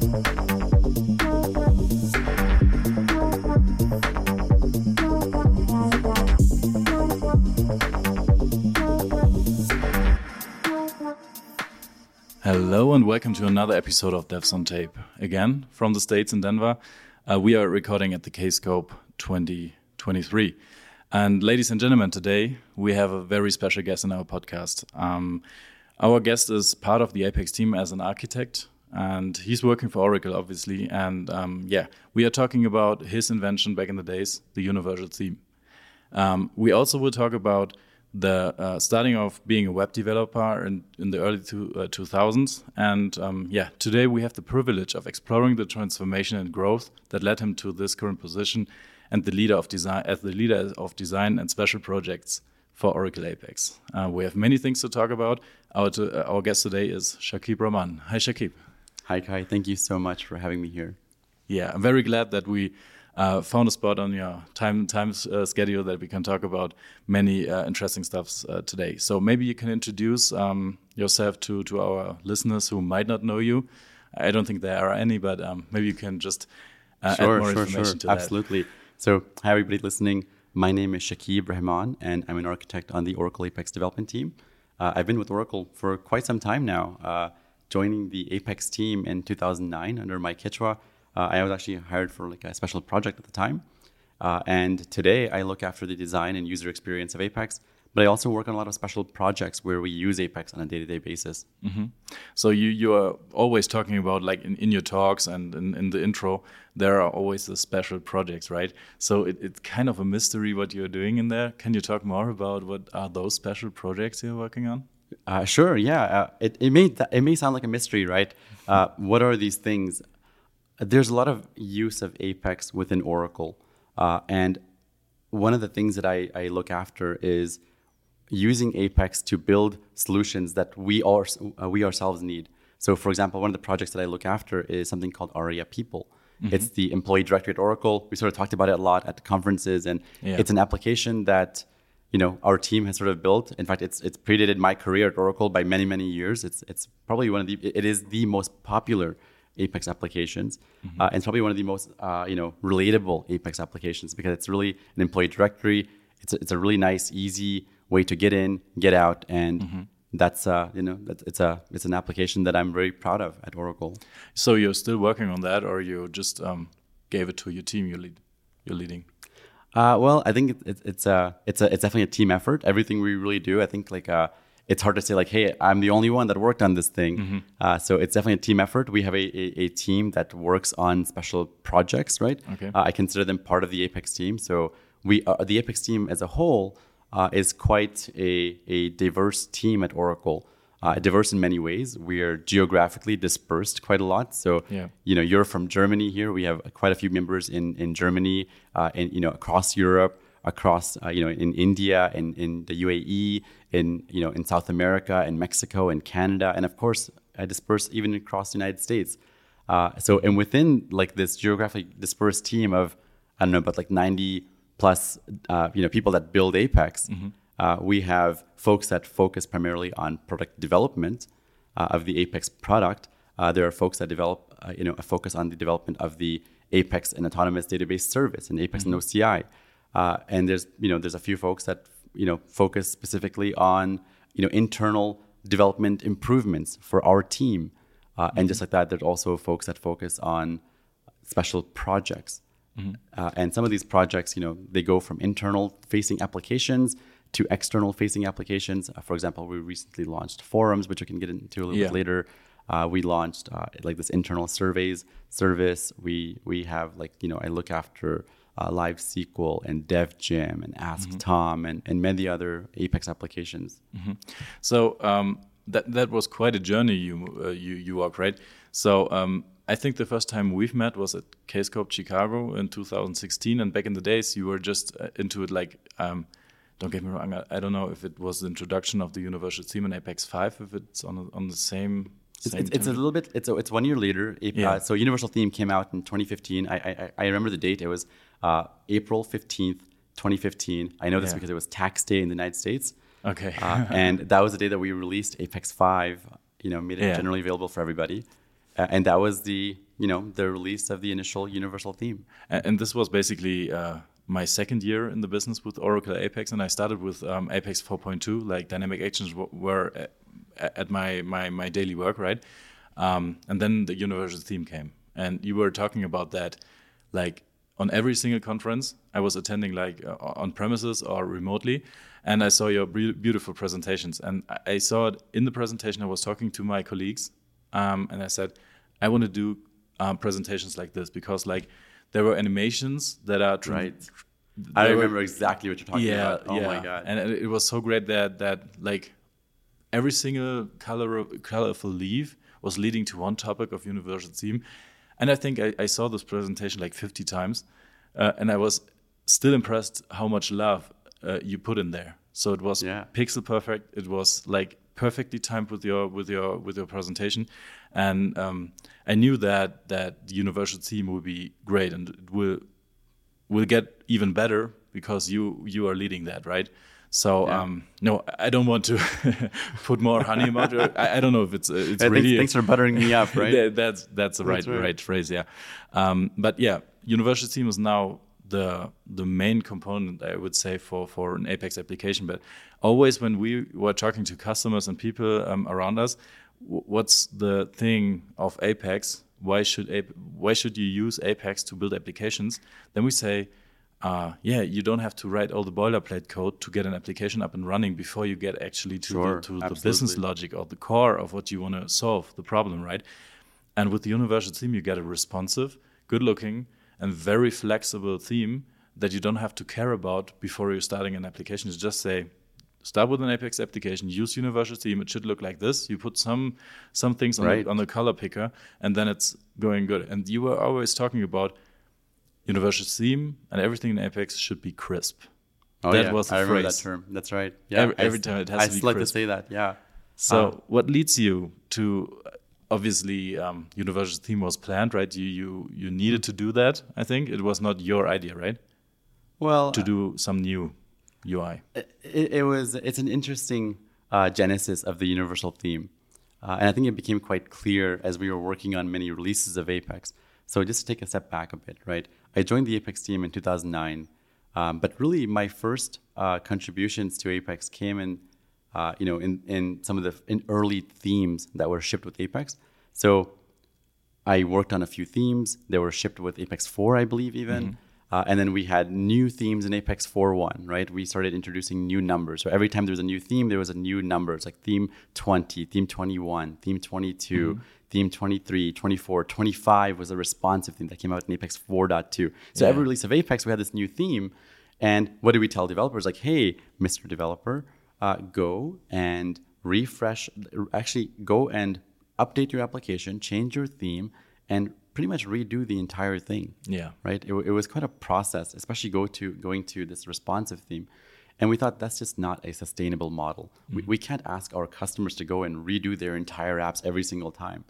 Hello and welcome to another episode of Devs on Tape. Again, from the States in Denver, uh, we are recording at the K Kscope 2023. And ladies and gentlemen, today we have a very special guest in our podcast. Um, our guest is part of the Apex team as an architect, and he's working for Oracle, obviously. And um, yeah, we are talking about his invention back in the days, the universal theme. Um, we also will talk about the uh, starting of being a web developer in, in the early two, uh, 2000s. And um, yeah, today we have the privilege of exploring the transformation and growth that led him to this current position and the leader of design as the leader of design and special projects for Oracle Apex. Uh, we have many things to talk about. Our, uh, our guest today is Shakeeb Rahman. Hi, Shakeeb. Hi, Kai. Thank you so much for having me here. Yeah, I'm very glad that we uh, found a spot on your time time uh, schedule that we can talk about many uh, interesting stuffs uh, today. So maybe you can introduce um, yourself to to our listeners who might not know you. I don't think there are any, but um, maybe you can just uh, sure, add more sure, information sure. to Absolutely. So, hi everybody listening. My name is Shakeeb Rahman, and I'm an architect on the Oracle Apex development team. Uh, I've been with Oracle for quite some time now. Joining the Apex team in 2009 under Mike Hichwa uh, I was actually hired for like a special project at the time. Uh, and today I look after the design and user experience of Apex, but I also work on a lot of special projects where we use Apex on a day-to-day basis. Mm -hmm. So you you are always talking about like in, in your talks and in, in, the intro, there are always the special projects, right? So it, it's kind of a mystery what you're doing in there. Can you talk more about what are those special projects you're working on? Uh, sure. Yeah. Uh, it, it may it may sound like a mystery, right? Uh, what are these things? there's a lot of use of Apex within Oracle. Uh, and one of the things that I, I, look after is using Apex to build solutions that we, are, uh, we ourselves need. So, for example, one of the projects that I look after is something called ARIA People. Mm-hmm. It's the employee directory at Oracle. We sort of talked about it a lot at conferences, and yeah. it's an application that you know our team has sort of built. In fact, it's it's predated my career at Oracle by many many years. It's it's probably one of the it is the most popular Apex applications. Mm-hmm. Uh, and it's probably one of the most uh, you know relatable Apex applications because it's really an employee directory. It's a, it's a really nice, easy way to get in, get out, and mm-hmm. that's uh, you know that's, it's a it's an application that I'm very proud of at Oracle. So you're still working on that, or you just um, gave it to your team you lead you're leading? Uh, well, I think it, it, it's a it's a it's definitely a team effort. Everything we really do, I think like uh, it's hard to say like, hey, I'm the only one that worked on this thing. Mm-hmm. Uh, so it's definitely a team effort. We have a, a, a team that works on special projects, right? Okay. Uh, I consider them part of the Apex team. So we uh, the Apex team as a whole uh, is quite a, a diverse team at Oracle. Uh, diverse in many ways. We are geographically dispersed quite a lot. So, yeah. you know, you're from Germany here. We have quite a few members in in Germany, uh, and you know, across Europe across uh, you know in India and in the UAE in you know in South America and Mexico and Canada and of course I dispersed even across the United States. Uh, so and within like this geographically dispersed team of I don't know about like 90 plus uh, you know people that build Apex, mm-hmm. Uh, we have folks that focus primarily on product development uh, of the Apex product. Uh, there are folks that develop you know a focus on the development of the Apex and autonomous database service and Apex mm-hmm. and OCI. Uh, and there's you know there's a few folks that you know focus specifically on you know internal development improvements for our team, uh, mm-hmm. and just like that, there's also folks that focus on special projects. Mm-hmm. Uh, and some of these projects, you know, they go from internal facing applications to external facing applications. Uh, for example, we recently launched forums, which we can get into a little yeah. bit later. Uh, we launched uh, like this internal surveys service. We we have like you know I look after uh, Live SQL and Dev DevGym and Ask mm-hmm. Tom and, and many other Apex applications. Mm-hmm. So um, that that was quite a journey you uh, you you walked right. So um, I think the first time we've met was at Kscope Chicago in 2016, and back in the days you were just uh, into it like. Um, don't get me wrong. I, I, don't know if it was the introduction of the Universal Theme in Apex 5, if it's on on the same it's, it's, it's, a little bit. It's a, it's one year later. Yeah. Uh, so Universal Theme came out in 2015. I, I, I remember the date. It was uh, April 15th, 2015. I know this yeah. because it was tax day in the United States. Okay. uh, and that was the day that we released Apex 5. You know, made it yeah. generally available for everybody. uh, and that was the you know the release of the initial universal theme. And, and this was basically uh, my second year in the business with Oracle Apex, and I started with um, Apex 4.2. Like dynamic actions were at my my my daily work, right? Um, and then the universal theme came, and you were talking about that, like on every single conference I was attending, like uh, on premises or remotely, and I saw your beautiful presentations, and I saw it in the presentation. I was talking to my colleagues, um, and I said, I want to do um, presentations like this because like there were animations that are right. I remember were, exactly what you're talking yeah, about. Oh yeah. my god! And it was so great that that like every single color colorful leaf was leading to one topic of universal theme, and I think I, I saw this presentation like 50 times, uh, and I was still impressed how much love uh, you put in there. So it was yeah. pixel perfect. It was like perfectly timed with your with your with your presentation, and um, I knew that that the universal theme will be great and it will will get even better because you you are leading that right. So yeah. um, no, I don't want to put more honey it. I, I, don't know if it's uh, it's yeah, really. Thanks, for buttering me up, right? that's that's the right, right, right phrase, yeah. Um, but yeah, universal theme is now the the main component I would say for for an Apex application. But always when we were talking to customers and people um, around us, what's the thing of Apex? Why should Ape, why should you use Apex to build applications? Then we say, uh, yeah, you don't have to write all the boilerplate code to get an application up and running before you get actually to, sure, the, to the business logic or the core of what you want to solve, the problem, right? And with the universal theme, you get a responsive, good looking, and very flexible theme that you don't have to care about before you're starting an application. You just say, start with an Apex application, use universal theme. It should look like this. You put some some things on, right. the, on the color picker, and then it's going good. And you were always talking about universal theme, and everything in Apex should be crisp. Oh that yeah, was the I phrase. remember that term. That's right. Yeah, every, every time it has I to be crisp. I like to say that. Yeah. So, uh, what leads you to obviously um, universal theme was planned, right? You you you needed to do that. I think it was not your idea, right? Well, to do some new UI. It, it was. It's an interesting uh, genesis of the universal theme, uh, and I think it became quite clear as we were working on many releases of Apex. So just to take a step back a bit, right? I joined the Apex team in 2009, um, but really my first uh, contributions to Apex came in uh, you know, in, in some of the in early themes that were shipped with Apex. So I worked on a few themes. They were shipped with Apex 4, I believe, even. Mm-hmm. Uh, and then we had new themes in Apex 4.1, right? We started introducing new numbers. So every time there was a new theme, there was a new number. It's like theme 20, theme 21, theme 22, mm-hmm. theme 23, 24, 25 was a responsive theme that came out in Apex 4.2. So yeah. every release of Apex, we had this new theme. And what do we tell developers? Like, hey, Mr. Developer, uh, go and refresh, actually go and update your application, change your theme, and pretty much redo the entire thing. Yeah. Right. It, it was quite a process, especially go to going to this responsive theme. And we thought that's just not a sustainable model. Mm-hmm. We, we can't ask our customers to go and redo their entire apps every single time.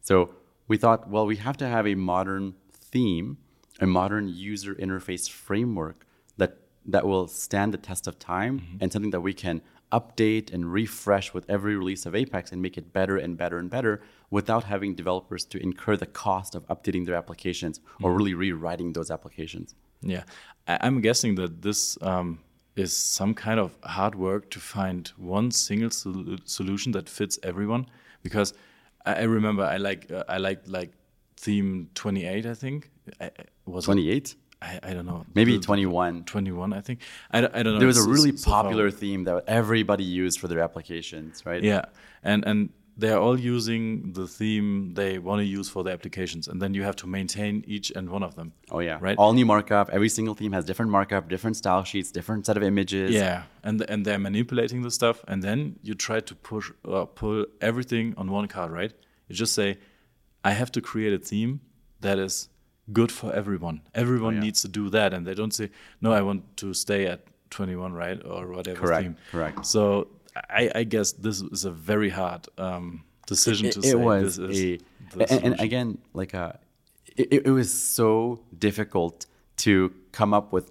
So we thought, well, we have to have a modern theme, a modern user interface framework that that will stand the test of time mm-hmm. and something that we can update and refresh with every release of Apex and make it better and better and better without having developers to incur the cost of updating their applications or mm-hmm. really rewriting those applications. Yeah, I'm guessing that this um, is some kind of hard work to find one single sol- solution that fits everyone. Because I, remember I like uh, I like like theme 28. I think I, was 28. I, I, don't know. Maybe 21. 21, I think. I, I don't know. There was a really popular far. theme that everybody used for their applications, right? Yeah. And and they're all using the theme they want to use for the applications. And then you have to maintain each and one of them. Oh, yeah. Right? All new markup. Every single theme has different markup, different style sheets, different set of images. Yeah. And and they're manipulating the stuff. And then you try to push uh, pull everything on one card, right? You just say, I have to create a theme that is good for everyone. Everyone oh, yeah. needs to do that, and they don't say, "No, I want to stay at 21, right, or whatever." Correct. Theme. Correct. So I, I, guess this is a very hard um, decision it, to it say. It was a, and, and, again, like uh, it, it was so difficult to come up with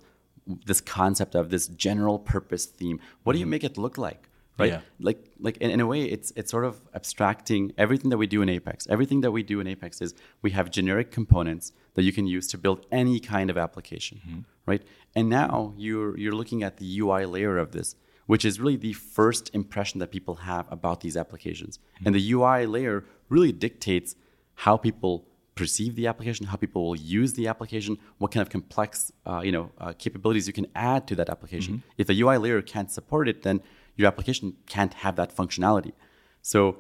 this concept of this general purpose theme. What do you mm-hmm. make it look like? Right? Yeah. Like like in, in a way, it's it's sort of abstracting everything that we do in Apex. Everything that we do in Apex is we have generic components that you can use to build any kind of application, Mm-hmm. right? And now you're you're looking at the UI layer of this, which is really the first impression that people have about these applications. Mm-hmm. And the UI layer really dictates how people perceive the application, how people will use the application, what kind of complex uh, you know uh, capabilities you can add to that application. If the UI layer can't support it, then your application can't have that functionality. So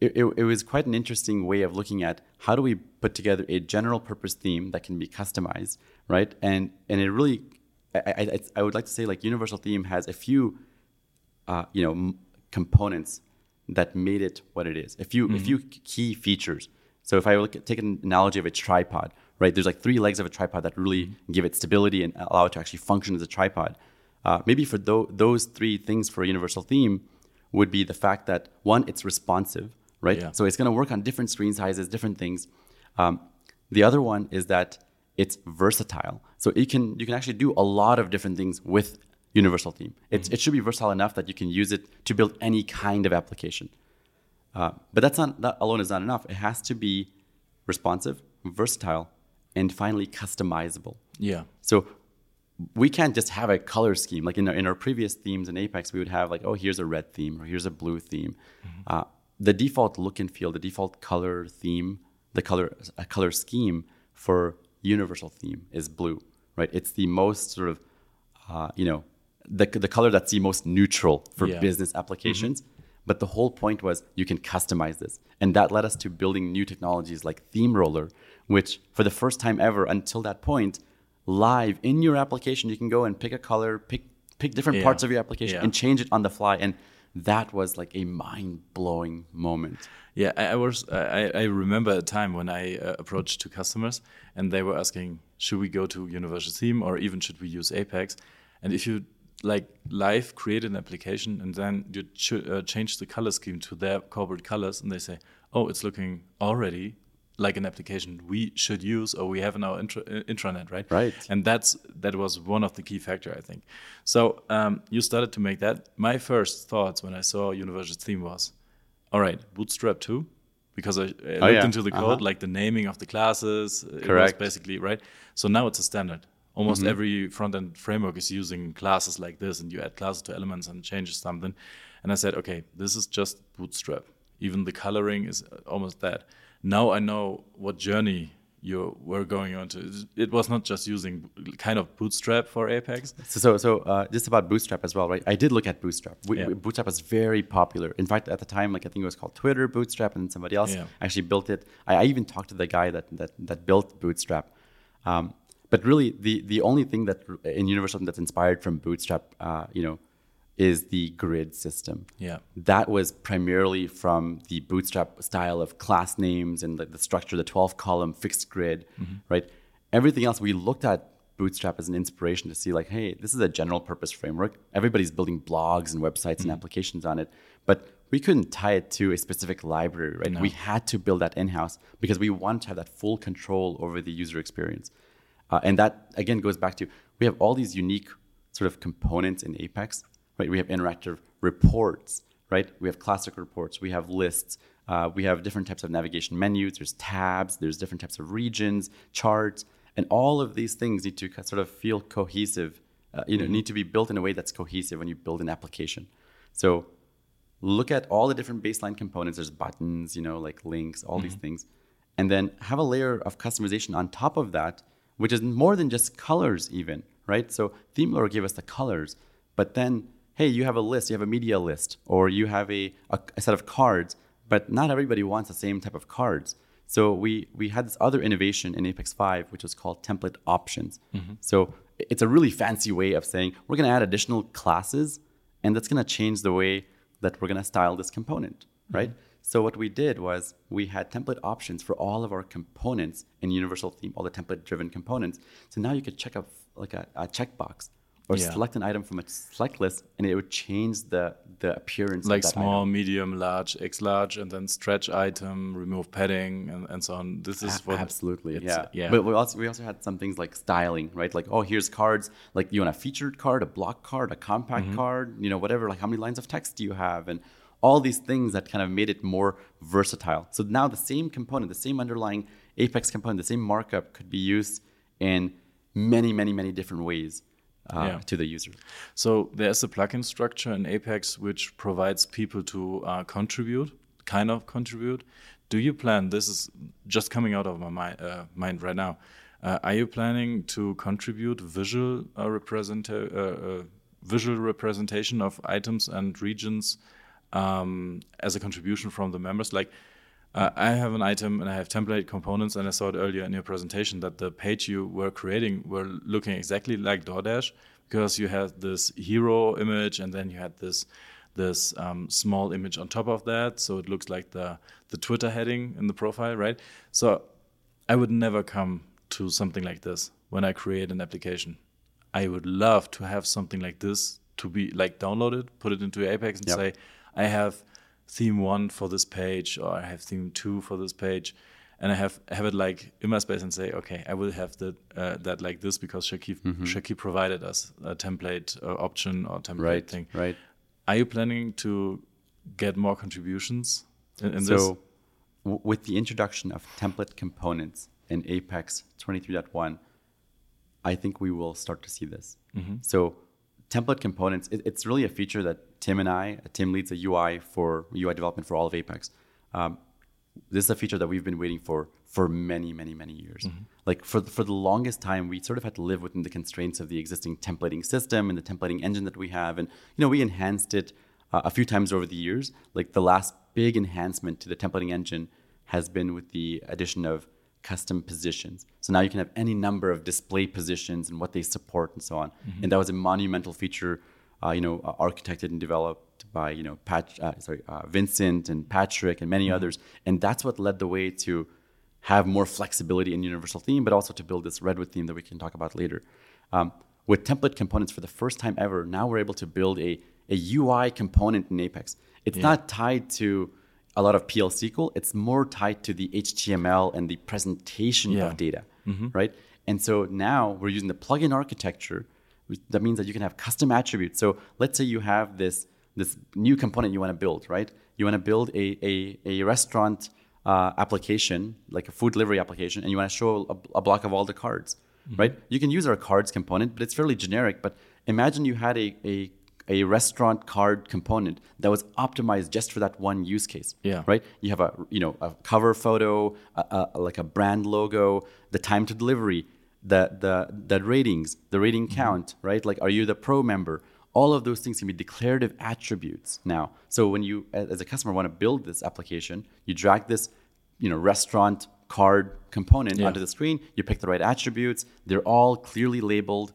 it, it, it was quite an interesting way of looking at how do we put together a general purpose theme that can be customized, right? And and it really, I, I, I would like to say like universal theme has a few, uh, you know, m- components that made it what it is. A few a few key features. So if I look at, take an analogy of a tripod, right? There's like three legs of a tripod that really give it stability and allow it to actually function as a tripod. Uh, maybe for tho- those three things for a universal theme would be the fact that one, it's responsive, right? Yeah. So it's going to work on different screen sizes, different things. Um, the other one is that it's versatile. So it can you can actually do a lot of different things with universal theme. It's, It should be versatile enough that you can use it to build any kind of application. Uh, but that's not that alone is not enough. It has to be responsive, versatile, and finally customizable. Yeah. So we can't just have a color scheme. Like in our, in our previous themes in Apex, we would have like, oh, here's a red theme or here's a blue theme. Uh, the default look and feel, the default color theme, the color a color scheme for universal theme is blue, right? It's the most sort of, uh, you know, the, the color that's the most neutral for Yeah. business applications. But the whole point was you can customize this. And that led us to building new technologies like Theme Roller, which for the first time ever until that point, live in your application, you can go and pick a color, pick pick different Yeah. parts of your application Yeah. and change it on the fly. And that was like a mind blowing moment. Yeah, I, I was. I, I remember a time when I uh, approached two customers, and they were asking, "Should we go to Universal Theme, or even should we use Apex?" And if you like live create an application and then you ch uh, change the color scheme to their corporate colors, and they say, "Oh, it's looking already like an application we should use or we have in our intra uh, intranet, right?" Right. And that's that was one of the key factor, I think. So um, you started to make that. My first thoughts when I saw Universal Theme was, all right, Bootstrap too, because I, I looked Oh, yeah. into the code, Uh-huh. like the naming of the classes. It was Correct. basically right. So now it's a standard. Almost Mm-hmm. every front end framework is using classes like this, and you add classes to elements and changes something. And I said, okay, this is just Bootstrap. Even the coloring is almost that. Now I know what journey you were going on to. It was not just using kind of Bootstrap for Apex. So, so, so uh, just about Bootstrap as well, right? I did look at Bootstrap. We, Yeah. Bootstrap was very popular. In fact, at the time, like I think it was called Twitter Bootstrap, and somebody else Yeah. actually built it. I, I even talked to the guy that that, that built Bootstrap. Um, but really, the the only thing that in Universal that's inspired from Bootstrap, uh, you know, is the grid system. Yeah. That was primarily from the Bootstrap style of class names and the, the structure, the 12 column fixed grid, right? Everything else, we looked at Bootstrap as an inspiration to see, like, hey, this is a general purpose framework. Everybody's building blogs and websites and applications on it. But we couldn't tie it to a specific library, right? No. We had to build that in house because we want to have that full control over the user experience. Uh, and that, again, goes back to we have all these unique sort of components in Apex, right? We have interactive reports, right? We have classic reports, we have lists, uh, we have different types of navigation menus, there's tabs, there's different types of regions, charts, and all of these things need to sort of feel cohesive, uh, you know, need to be built in a way that's cohesive when you build an application. So look at all the different baseline components. There's buttons, you know, like links, all these things. And then have a layer of customization on top of that, which is more than just colors, even, right? So Theme Roller gave us the colors, but then, hey, you have a list, you have a media list, or you have a, a, a set of cards, but not everybody wants the same type of cards. So we, we had this other innovation in Apex 5, which was called template options. Mm-hmm. So it's a really fancy way of saying we're going to add additional classes, and that's going to change the way that we're going to style this component, mm-hmm. right? So what we did was we had template options for all of our components in Universal Theme, all the template-driven components. So now you could check a like a, a checkbox or Yeah. select an item from a select list, and it would change the the appearance like of that small, item. medium, large, X large, and then stretch item, remove padding, and, and so on. This is what absolutely it's- yeah yeah. but we also we also had some things like styling right like oh here's cards like you want a featured card a block card a compact Mm-hmm. card you know whatever like how many lines of text do you have and all these things that kind of made it more versatile so now the same component the same underlying apex component the same markup could be used in many many many different ways uh, Yeah. to the user So there's a plugin structure in Apex which provides people to uh, contribute, kind of contribute. Do you plan? This is just coming out of my mind, uh, mind right now. Uh, are you planning to contribute visual uh, represent uh, uh, visual representation of items and regions um, as a contribution from the members? Like, uh, I have an item and I have template components, and I saw it earlier in your presentation that the page you were creating were looking exactly like DoorDash because you had this hero image and then you had this this um, small image on top of that, so it looks like the the Twitter heading in the profile, right? So I would never come to something like this when I create an application. I would love to have something like this to be like downloaded, put it into Apex, and Yep. say, I have theme one for this page, or I have theme two for this page, and I have have it like in my space and say, okay, I will have that uh, that like this because Shakeeb Shakeeb provided us a template uh, option or template right thing. right Are you planning to get more contributions in, in so this? w- with the introduction of template components in apex 23.1 i think we will start to see this Mm-hmm. so template components it, it's really a feature that tim and i tim leads the ui for ui development for all of apex. Um, this is a feature that we've been waiting for for many many many years. Mm-hmm. like for, for the longest time we sort of had to live within the constraints of the existing templating system and the templating engine that we have. And you know we enhanced it uh, a few times over the years. Like the last big enhancement to the templating engine has been with the addition of custom positions. So now you can have any number of display positions and what they support and so on. And that was a monumental feature uh, you know, uh, architected and developed by you know Pat, uh, sorry, uh, Vincent and Patrick and many others, and that's what led the way to have more flexibility in universal theme, but also to build this redwood theme that we can talk about later. Um, with template components, for the first time ever, now we're able to build a, a UI component in Apex. It's not tied to a lot of PL SQL. It's more tied to the HTML and the presentation Yeah. of data, right? And so now we're using the plugin architecture. That means that you can have custom attributes. So let's say you have this this new component you want to build, right? You want to build a a, a restaurant uh, application, like a food delivery application, and you want to show a, a block of all the cards, right? You can use our cards component, but it's fairly generic. But imagine you had a, a a restaurant card component that was optimized just for that one use case. Yeah. Right. You have a you know a cover photo, a, a, like a brand logo, the time to delivery, the the the ratings, the rating count. Right. Like, are you the pro member? All of those things can be declarative attributes now. So when you, as a customer, want to build this application, you drag this, you know, restaurant card component Yeah. onto the screen. You pick the right attributes. They're all clearly labeled,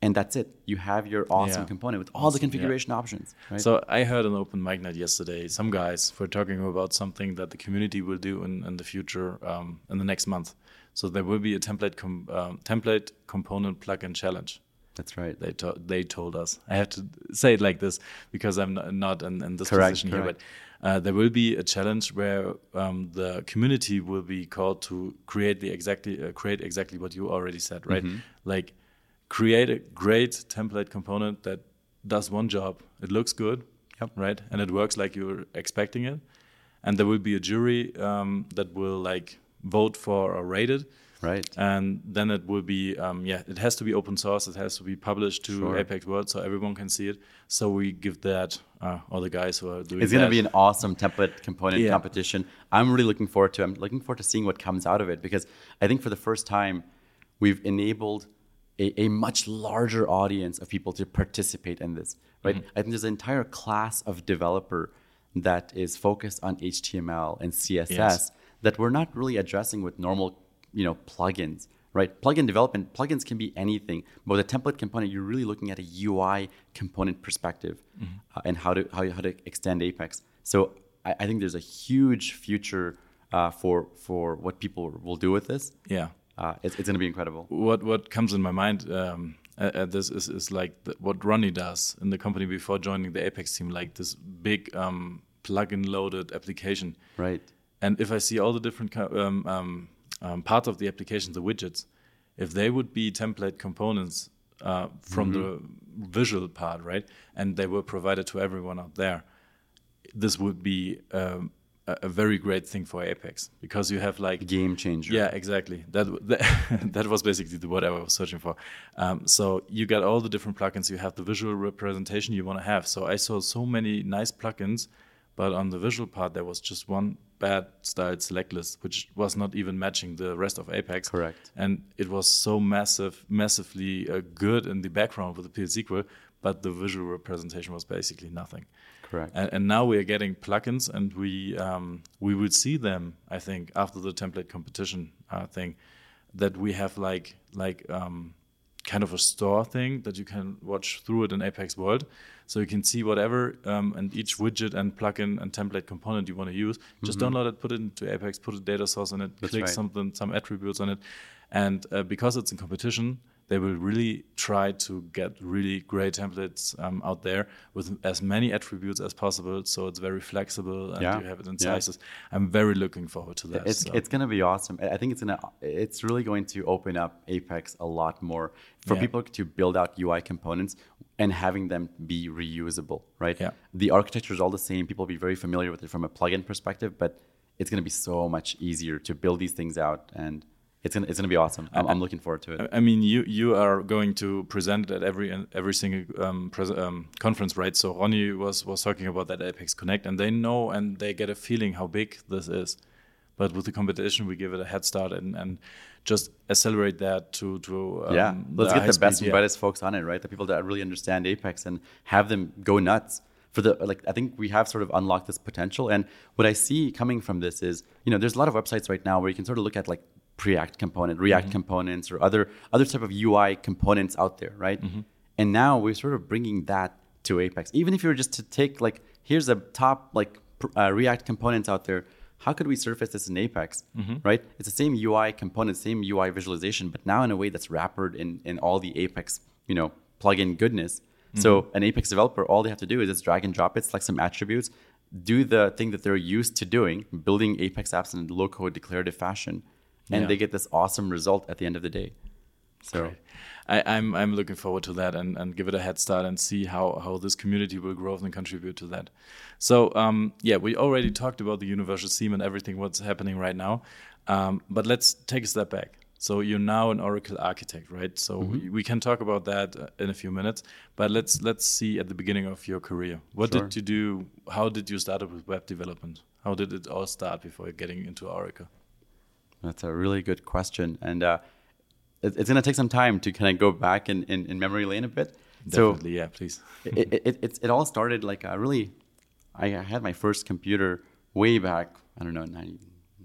and that's it. You have your awesome Yeah. component with all the configuration options. Right? So I heard an open mic night yesterday. Some guys were talking about something that the community will do in, in the future, um, in the next month. So there will be a template com- um, template component plugin challenge. that's right. They to- they told us. I have to say it like this because I'm not, in, in this Correct, position correct. here. But uh, there will be a challenge where um, the community will be called to create the exactly uh, create exactly what you already said, right? Mm-hmm. Like create a great template component that does one job. It looks good, Yep. right, and it works like you're expecting it. And there will be a jury um, that will like vote for or rate it Right. and then it will be um, yeah it has to be open source it has to be published to Sure. apex world so everyone can see it so we give that uh, all the guys who are doing it. It's going to be an awesome template component Yeah. competition. I'm really looking forward to. I'm looking forward to seeing what comes out of it because I think for the first time, we've enabled a, a much larger audience of people to participate in this. Right? Mm-hmm. I think there's an entire class of developer that is focused on HTML and CSS Yes. That we're not really addressing with normal, you know, plugins. Right? Plugin development, plugins can be anything, but with a template component, you're really looking at a UI component perspective uh, and how to how, how to extend Apex. So I, I think there's a huge future uh, for for what people will do with this. yeah Uh, it's it's going to be incredible. what what comes in my mind um, uh, uh, this is, is like the, what Ronny does in the company before joining the Apex team, like this big um, plug-in loaded application. Right. And if I see all the different um, um, um, parts of the application, the widgets, if they would be template components uh, from the visual part, right, and they were provided to everyone out there, this would be um, a, a very great thing for Apex because you have like Game changer. yeah, exactly. That that, that was basically the word I was searching for. Um, so you got all the different plugins. You have the visual representation you want to have. So I saw so many nice plugins, but on the visual part there was just one bad styled select list, which was not even matching the rest of Apex. Correct. And it was so massive, massively uh, good in the background with the PL SQL, but the visual representation was basically nothing. Correct. And, and now we are getting plugins, and we um, we will see them. I think after the template competition uh, thing, that we have like like um, kind of a store thing that you can watch through it in Apex World, so you can see whatever um, and each widget and plugin and template component you want to use. Just download it, put it into Apex, put a data source on it, Mm-hmm. That's click right. something, some attributes on it, and uh, because it's in competition, they will really try to get really great templates um, out there with as many attributes as possible. So it's very flexible and Yeah. you have it in Yeah. sizes. I'm very looking forward to that. It's so. it's gonna be awesome. I think it's gonna it's really going to open up Apex a lot more for Yeah. people to build out UI components and having them be reusable, right? Yeah. The architecture is all the same. People will be very familiar with it from a plugin perspective, but it's gonna be so much easier to build these things out, and it's gonna it's gonna be awesome. I'm, I'm looking forward to it. I mean, you you are going to present at every every single um, pres um, conference, right? So Ronny was was talking about that Apex Connect, and they know and they get a feeling how big this is. But with the competition, we give it a head start and, and just accelerate that to to um, yeah, let's get the best speed, and yeah. brightest folks on it, right? The people that really understand Apex and have them go nuts. For the like, I think we have sort of unlocked this potential. And what I see coming from this is, you know, there's a lot of websites right now where you can sort of look at like Preact component, React Mm-hmm. components, or other other type of UI components out there, right? Mm-hmm. And now we're sort of bringing that to Apex. Even if you were just to take like, here's the top like uh, React components out there. How could we surface this in Apex, Mm-hmm. right? It's the same UI component, same UI visualization, but now in a way that's wrappered in in all the Apex, you know, plugin goodness. So Mm-hmm. an Apex developer, all they have to do is just drag and drop it, select some attributes, do the thing that they're used to doing, building Apex apps in a low-code declarative fashion, and Yeah. they get this awesome result at the end of the day. So Great. I, I'm I'm looking forward to that and, and give it a head start and see how, how this community will grow and contribute to that. So um, yeah, we already talked about the universal theme and everything what's happening right now, um, but let's take a step back. So you're now an Oracle architect, right? So we, we can talk about that uh, in a few minutes, but let's let's see at the beginning of your career. What Sure. did you do? How did you start up with web development? How did it all start before getting into Oracle? That's a really good question, and uh, it, it's going to take some time to kind of go back in, in, in memory lane a bit. Definitely, yeah, please. It, it, it, it all started like uh, really. I had my first computer way back. I don't know, 90,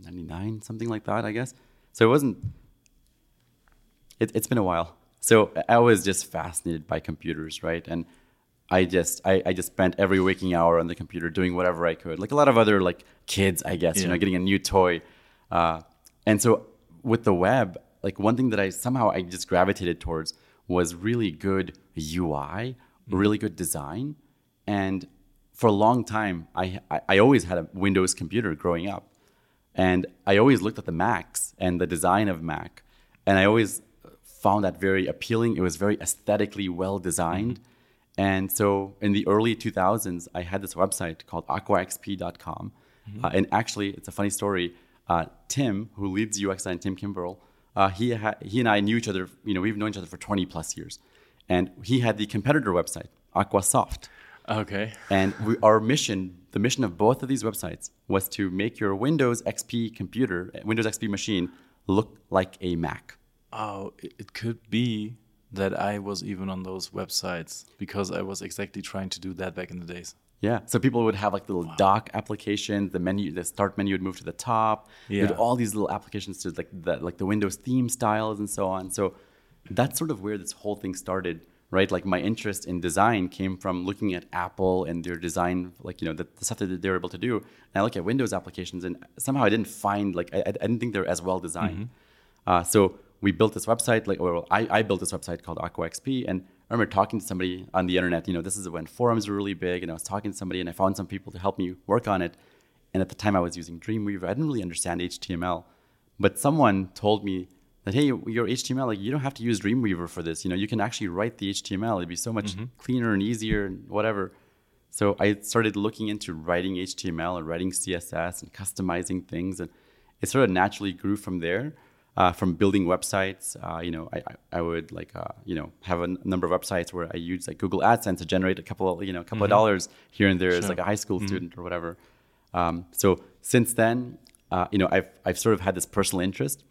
99, something like that. I guess. So it wasn't. It, it's been a while. So I was just fascinated by computers, right? And I just I, I just spent every waking hour on the computer doing whatever I could, like a lot of other like kids, I guess. You know, getting a new toy. Uh, and so with the web, like one thing that I somehow I just gravitated towards was really good UI, mm-hmm. really good design, and for a long time I, I I always had a Windows computer growing up, and I always looked at the Macs and the design of Mac, and I always found that very appealing. It was very aesthetically well designed. Mm-hmm. And so in the early 2000s, I had this website called aquaxp.com. Mm-hmm. Uh, and actually, it's a funny story. Uh, Tim, who leads UX design, Tim Kimbrell, uh, he, ha- he and I knew each other, you know, we've known each other for 20 plus years. And he had the competitor website, Aquasoft. Okay. And we, our mission, the mission of both of these websites, was to make your Windows XP computer, Windows XP machine, look like a Mac. Oh, it could be that I was even on those websites because I was exactly trying to do that back in the days. Yeah. So people would have like little dock applications. The menu, the start menu would move to the top. Yeah. With all these little applications to like the like the Windows theme styles and so on. So that's sort of where this whole thing started, right? Like my interest in design came from looking at Apple and their design, like you know the, the stuff that they were able to do. And I look at Windows applications, and somehow I didn't find like I, I didn't think they're as well designed. Uh, so we built this website, like, or I, I built this website called Aqua XP, and I remember talking to somebody on the internet. You know, this is when forums were really big, and I was talking to somebody, and I found some people to help me work on it. And at the time, I was using Dreamweaver. I didn't really understand HTML, but someone told me that hey, your HTML, like you don't have to use Dreamweaver for this. You know, you can actually write the HTML. It'd be so much mm-hmm. cleaner and easier and whatever. So I started looking into writing HTML and writing CSS and customizing things, and it sort of naturally grew from there. Uh, from building websites, uh, you know, I, I would like, uh, you know, have a n- number of websites where I use like Google AdSense to generate a couple, of, you know, a couple mm-hmm. of dollars here and there sure. as like a high school mm-hmm. student or whatever. Um, so since then, uh, you know, I've I've sort of had this personal interest,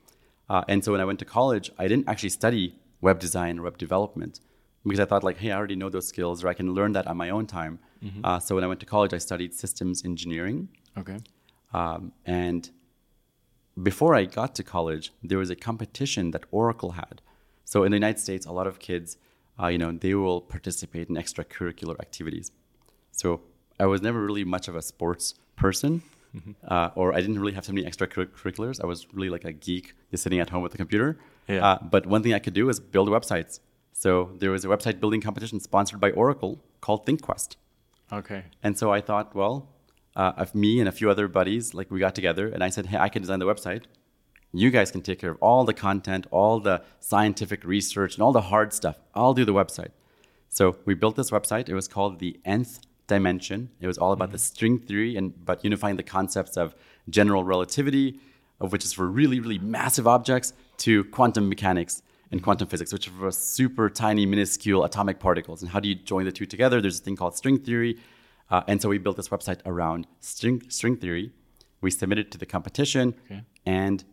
uh, and so when I went to college, I didn't actually study web design or web development because I thought like, hey, I already know those skills, or I can learn that on my own time. Mm-hmm. Uh, so when I went to college, I studied systems engineering. Okay. Um, and before I got to college, there was a competition that Oracle had. So in the United States, a lot of kids, uh, you know, they will participate in extracurricular activities. So I was never really much of a sports person, mm-hmm. uh, or I didn't really have so many extracurriculars. I was really like a geek, just sitting at home with a computer. Yeah. Uh, but one thing I could do is build websites. So there was a website building competition sponsored by Oracle called ThinkQuest. Okay. And so I thought, well, uh, of me and a few other buddies, like we got together and I said, hey, I can design the website. You guys can take care of all the content, all the scientific research, and all the hard stuff. I'll do the website. So we built this website. It was called the Nth Dimension. It was all about mm-hmm. the string theory and but unifying the concepts of general relativity, of which is for really, really massive objects, to quantum mechanics and quantum physics, which are for super tiny, minuscule atomic particles. And how do you join the two together? There's a thing called string theory uh, and so we built this website around string, string theory. We submitted to the competition okay. and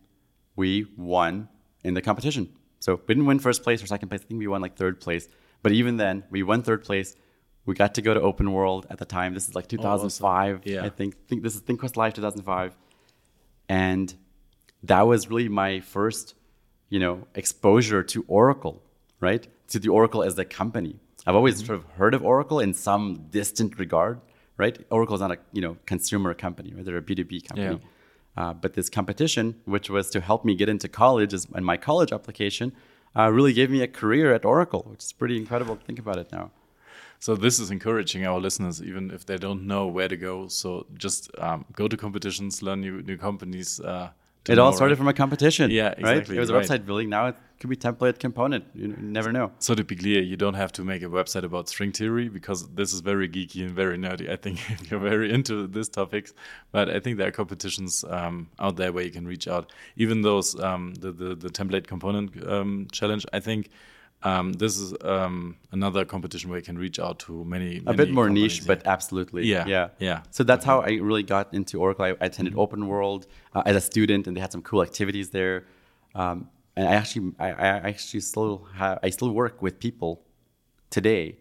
we won in the competition. So we didn't win first place or second place. I think we won like third place. But even then, we won third place. We got to go to Open World at the time. This is like 2005. Oh, awesome. yeah. I think, think this is ThinkQuest Live 2005. And that was really my first, you know, exposure to Oracle, right? To the Oracle as the company. I've always mm-hmm. sort of heard of Oracle in some distant regard, right? Oracle is not a you know consumer company, right? They're a B two B company. Yeah. Uh, but this competition, which was to help me get into college, is, and my college application, uh, really gave me a career at Oracle, which is pretty incredible to think about it now. So this is encouraging our listeners, even if they don't know where to go. So just um, go to competitions, learn new new companies. Uh, it all started from a competition. Yeah, exactly. Right? It was a right. website building. Now it could be template component. You never know. So to be clear, you don't have to make a website about string theory because this is very geeky and very nerdy. I think if you're very into this topics, but I think there are competitions um, out there where you can reach out. Even those um, the, the, the template component um, challenge, I think. Um, this is um, another competition where you can reach out to many. a bit more niche, but absolutely. Yeah, yeah, yeah. So that's how I really got into Oracle. I, attended mm -hmm. Open World uh, as a student, and they had some cool activities there. Um, and I actually, I, I actually still have, I still work with people today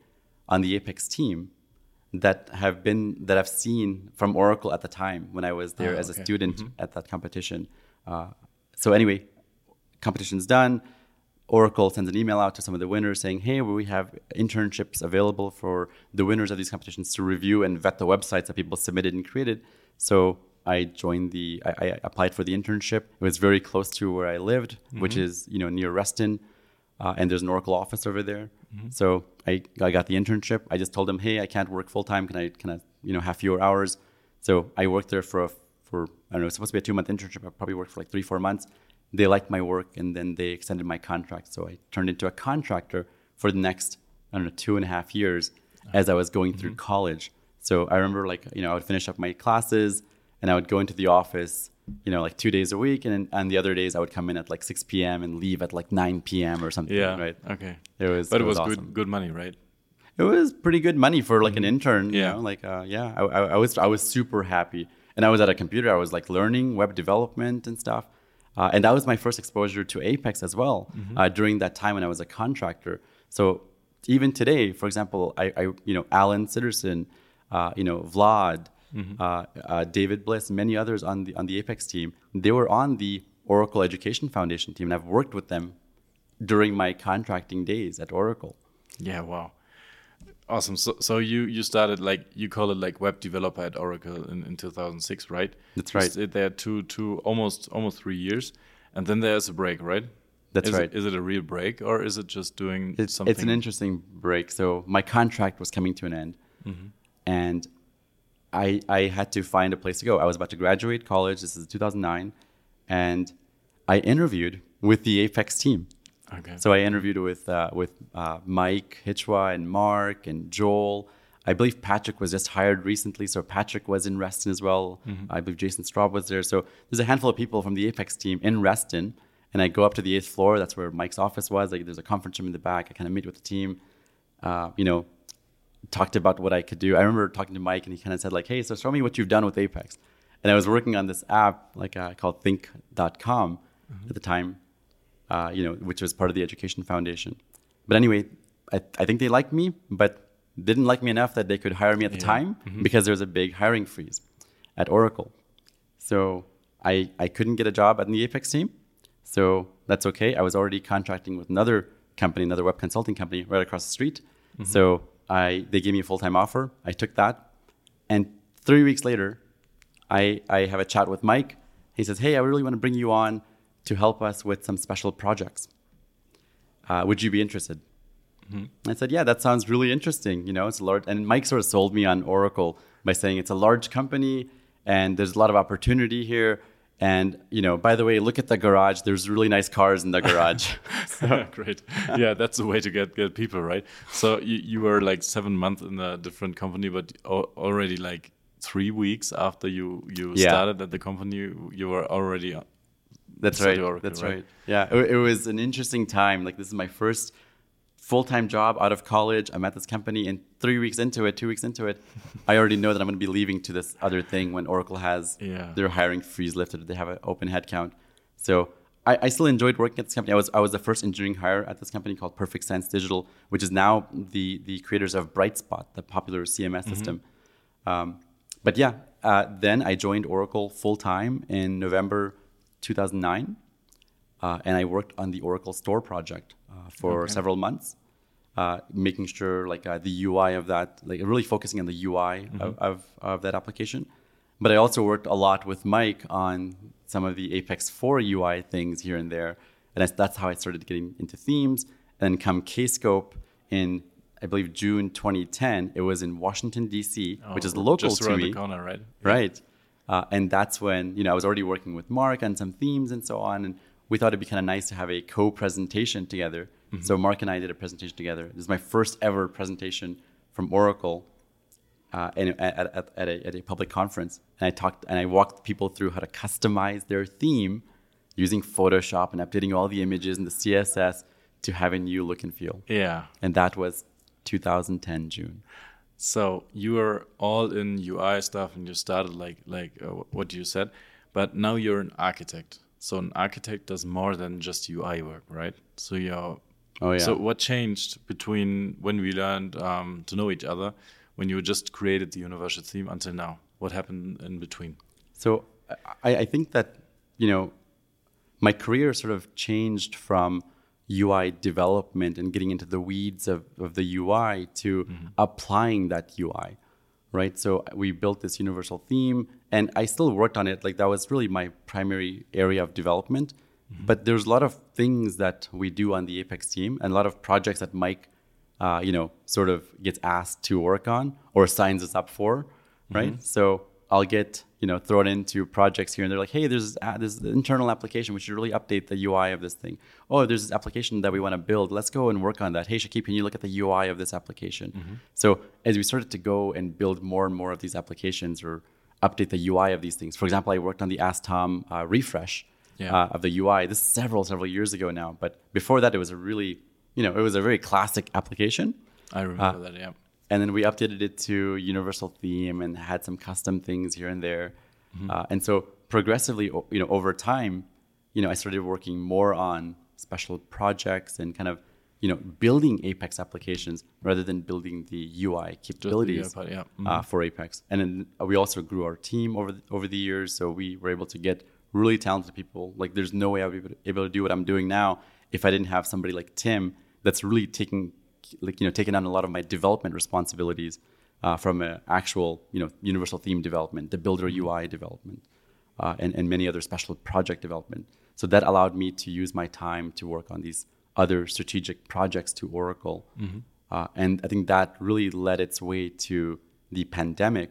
on the Apex team that have been that I've seen from Oracle at the time when I was there oh, as okay. a student mm-hmm. at that competition. Uh, so anyway, competition's done. Oracle sends an email out to some of the winners saying, "Hey, we have internships available for the winners of these competitions to review and vet the websites that people submitted and created." So I joined the, I, I, applied for the internship. It was very close to where I lived, mm-hmm. which is, you know, near Reston. Uh, and there's an Oracle office over there. Mm-hmm. So I, I got the internship. I just told them, hey, I can't work full time. Can I, can I, you know, have fewer hours? So I worked there for, a, for, I don't know, it's supposed to be a two month internship. I probably worked for like three, four months. They liked my work and then they extended my contract. So I turned into a contractor for the next, I don't know, two and a half years as I was going mm-hmm. through college. So I remember like, you know, I would finish up my classes and I would go into the office, you know, like two days a week, and and the other days I would come in at like 6 p.m. and leave at like 9 p.m. or something. Yeah. Right. Okay. It was. But it, was, was awesome. good good money, right? It was pretty good money for like mm-hmm. an intern. Yeah. You know? Like uh, yeah, I, I, I, was I was super happy, and I was at a computer. I was like learning web development and stuff. Uh, and that was my first exposure to Apex as well mm-hmm. uh, during that time when I was a contractor. So even today, for example, I, I you know Alan Sitterson, uh, you know Vlad, mm-hmm. uh, uh, David Bliss, many others on the on the Apex team. They were on the Oracle Education Foundation team, and I've worked with them during my contracting days at Oracle. Yeah, wow, awesome. So, so you you started like you call it like web developer at Oracle in, in 2006, right? That's right. Stayed there two two almost almost three years, and then there's a break, right? That's is right. It, is it a real break or is it just doing it's, something? it's an interesting break. So my contract was coming to an end, Mm-hmm. and I I had to find a place to go. I was about to graduate college. This is 2009, and I interviewed with the Apex team. Okay. So I interviewed with uh, with uh, Mike Hichwa and Mark and Joel. I believe Patrick was just hired recently, so Patrick was in Reston as well. I believe Jason Straub was there. So there's a handful of people from the Apex team in Reston, and I go up to the eighth floor. That's where Mike's office was. Like there's a conference room in the back. I kind of meet with the team. Uh, you know, talked about what I could do. I remember talking to Mike, and he kind of said like, "Hey, so show me what you've done with Apex." And I was working on this app like uh, called Think.com at the time, uh, you know, which was part of the Education Foundation. But anyway, I, I think they liked me, but didn't like me enough that they could hire me at the Yeah. time because there was a big hiring freeze at Oracle. So I, I couldn't get a job at the Apex team. So that's okay. I was already contracting with another company, another web consulting company right across the street. So I they gave me a full time offer. I took that. And three weeks later, I, I have a chat with Mike. He says, Hey, I really want to bring you on to help us with some special projects. Uh, would you be interested? I said, yeah, that sounds really interesting. You know, it's a large, and Mike sort of sold me on Oracle by saying it's a large company and there's a lot of opportunity here. And, you know, by the way, look at the garage. There's really nice cars in the garage. Great. Yeah, that's the way to get get people, right? So you, you were like seven months in a different company, but already like three weeks after you you Yeah. started at the company, you were already. That's right. Oracle, That's right? right. Yeah, it, it was an interesting time. Like this is my first full-time job out of college. I'm at this company, and three weeks into it, two weeks into it, I already know that I'm going to be leaving to this other thing when Oracle has Yeah. their hiring freeze lifted. They have an open headcount. So I, I still enjoyed working at this company. I was I was the first engineering hire at this company called Perfect Sense Digital, which is now the the creators of Brightspot, the popular CMS system. Um, but yeah, uh, then I joined Oracle full time in November 2009, uh, and I worked on the Oracle Store project uh, for Okay. several months, uh, making sure like uh, the UI of that, like really focusing on the UI of, of, of that application. But I also worked a lot with Mike on some of the Apex 4 UI things here and there, and that's, that's how I started getting into themes. And then come Kscope in I believe June 2010. It was in Washington D.C., which is Oh, local just to around me the corner, right? right uh, and that's when you know i was already working with mark on some themes and so on and we thought it'd be kind of nice to have a co-presentation together. So mark and i did a presentation together. This is my first ever presentation from oracle uh, and at, at, at, a, at a public conference. And i talked and i walked people through how to customize their theme using photoshop and updating all the images and the css to have a new look and feel. Yeah. and that was 2010 june So you were all in UI stuff, and you started like like uh, what you said, but now you're an architect. So an architect does more than just UI work, right? So you're. Oh, yeah. So what changed between when we learned um, to know each other, when you just created the universal theme, until now? What happened in between? So I, I think that you know my career sort of changed from UI development and getting into the weeds of, of the UI to mm-hmm. applying that UI, right? So we built this universal theme, and I still worked on it. Like that was really my primary area of development. Mm-hmm. But there's a lot of things that we do on the Apex team, and a lot of projects that Mike, uh, you know, sort of gets asked to work on or signs us up for, right? Mm-hmm. So I'll get you know thrown into projects here and they're like, hey, there's uh, this internal application. We should really update the UI of this thing. Oh, there's this application that we want to build. Let's go and work on that. Hey, Shakeeb, can you look at the UI of this application? So as we started to go and build more and more of these applications or update the UI of these things. For example, I worked on the Ask Tom uh, refresh Yeah. uh, of the UI. This is several several years ago now, but before that, it was a really you know it was a very classic application. I remember that. Yeah. And then we updated it to universal theme and had some custom things here and there. Uh, and so progressively, you know, over time, you know, I started working more on special projects and kind of, you know, building Apex applications rather than building the UI capabilities part, yeah. uh, for Apex. And then we also grew our team over the, over the years, so we were able to get really talented people. Like, there's no way I'd be able to do what I'm doing now if I didn't have somebody like Tim that's really taking like you know taking on a lot of my development responsibilities uh, from an actual you know universal theme development, the builder UI development, uh, and and many other special project development. So that allowed me to use my time to work on these other strategic projects to Oracle. Uh, and I think that really led its way to the pandemic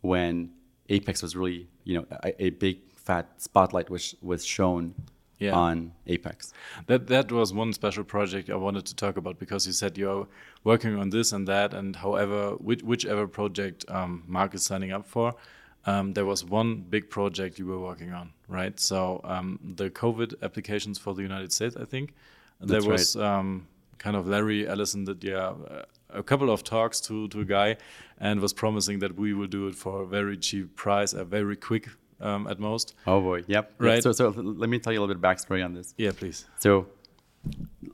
when Apex was really, you know, a, a big fat spotlight which was shown Yeah. on Apex. That that was one special project I wanted to talk about because you said you're working on this and that, and however, which, whichever project um, Mark is signing up for, um, there was one big project you were working on, right? So um, the COVID applications for the United States, I think, there That's was um, kind of Larry Ellison did yeah uh, a couple of talks to to a guy, and was promising that we will do it for a very cheap price, a very quick um, at most. Oh boy, yep. Right. So, so let me tell you a little bit of backstory on this. Yeah, please. So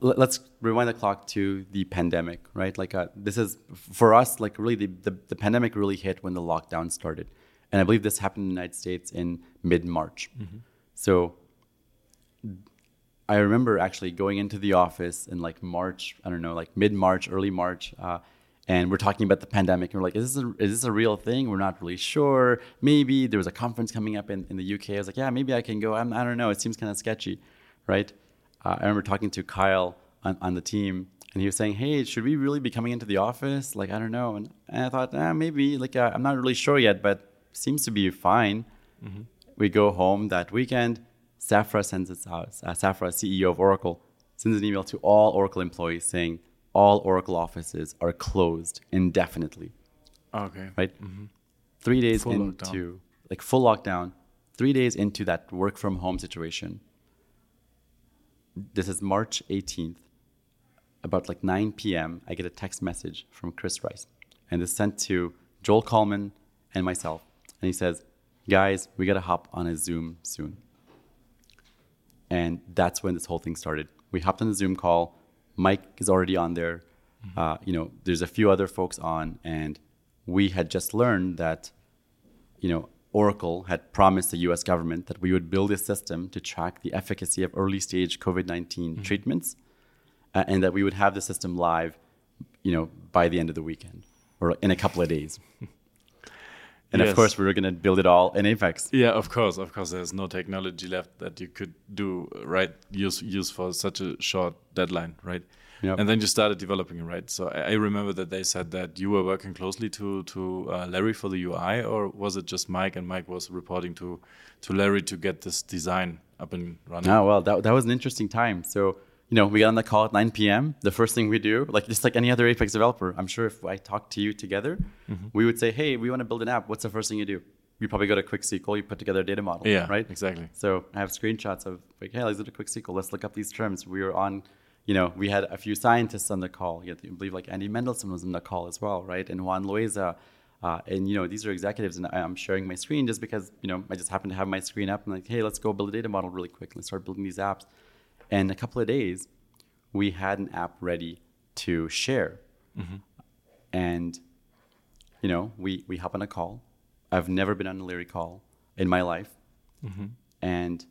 l- let's rewind the clock to the pandemic, right? Like uh, this is for us, like really the, the, the pandemic really hit when the lockdown started. And I believe this happened in the United States in mid March. So I remember actually going into the office in like March, I don't know, like mid March, early March, uh, and we're talking about the pandemic. And we're like, is this, a, is this a real thing? We're not really sure. Maybe there was a conference coming up in, in the UK. I was like, yeah, maybe I can go. I'm, I don't know. It seems kind of sketchy, right? Uh, I remember talking to Kyle on, on the team, and he was saying, hey, should we really be coming into the office? Like, I don't know. And, and I thought, ah, maybe. Like, uh, I'm not really sure yet, but seems to be fine. We go home that weekend. Safra sends us out. Uh, Safra, CEO of Oracle, sends an email to all Oracle employees saying all Oracle offices are closed indefinitely. Okay. Right. Mm-hmm. Three days Full into lockdown. like full lockdown. Three days into that work from home situation. This is March 18th. About like 9 p.m., I get a text message from Chris Rice, and it's sent to Joel Kallman and myself. And he says, "Guys, we gotta hop on a Zoom soon." and that's when this whole thing started. We hopped on the Zoom call. Mike is already on there. Uh, you know, there's a few other folks on, and we had just learned that, you know, Oracle had promised the U.S. government that we would build a system to track the efficacy of early stage COVID 19 treatments, uh, and that we would have the system live, you know, by the end of the weekend or in a couple of days. And Yes. of course, we were going to build it all in Apex. Yeah, of course, of course. There's no technology left that you could do right use use for such a short deadline, right? Yep. And then you started developing it, right? So I, I remember that they said that you were working closely to to uh, Larry for the UI, or was it just Mike and Mike was reporting to to Larry to get this design up and running? Oh well, that, that was an interesting time. So you know, we got on the call at 9 p.m. The first thing we do, like just like any other Apex developer, I'm sure if I talked to you together, we would say, "Hey, we want to build an app. What's the first thing you do?" You probably go to QuickSQL, you put together a data model, Yeah, right? exactly. So I have screenshots of like, "Hey, let's do a QuickSQL. Let's look up these terms." We were on, you know, we had a few scientists on the call. You I believe like Andy Mendelsohn was on the call as well, right? And Juan Loaiza. Uh, and you know these are executives, and I'm sharing my screen just because you know I just happen to have my screen up. and like, hey, let's go build a data model really quick. Let's start building these apps. And in a couple of days, we had an app ready to share. Mm-hmm. And, you know, we, we hop on a call. I've never been on a Larry call in my life. Mm-hmm. And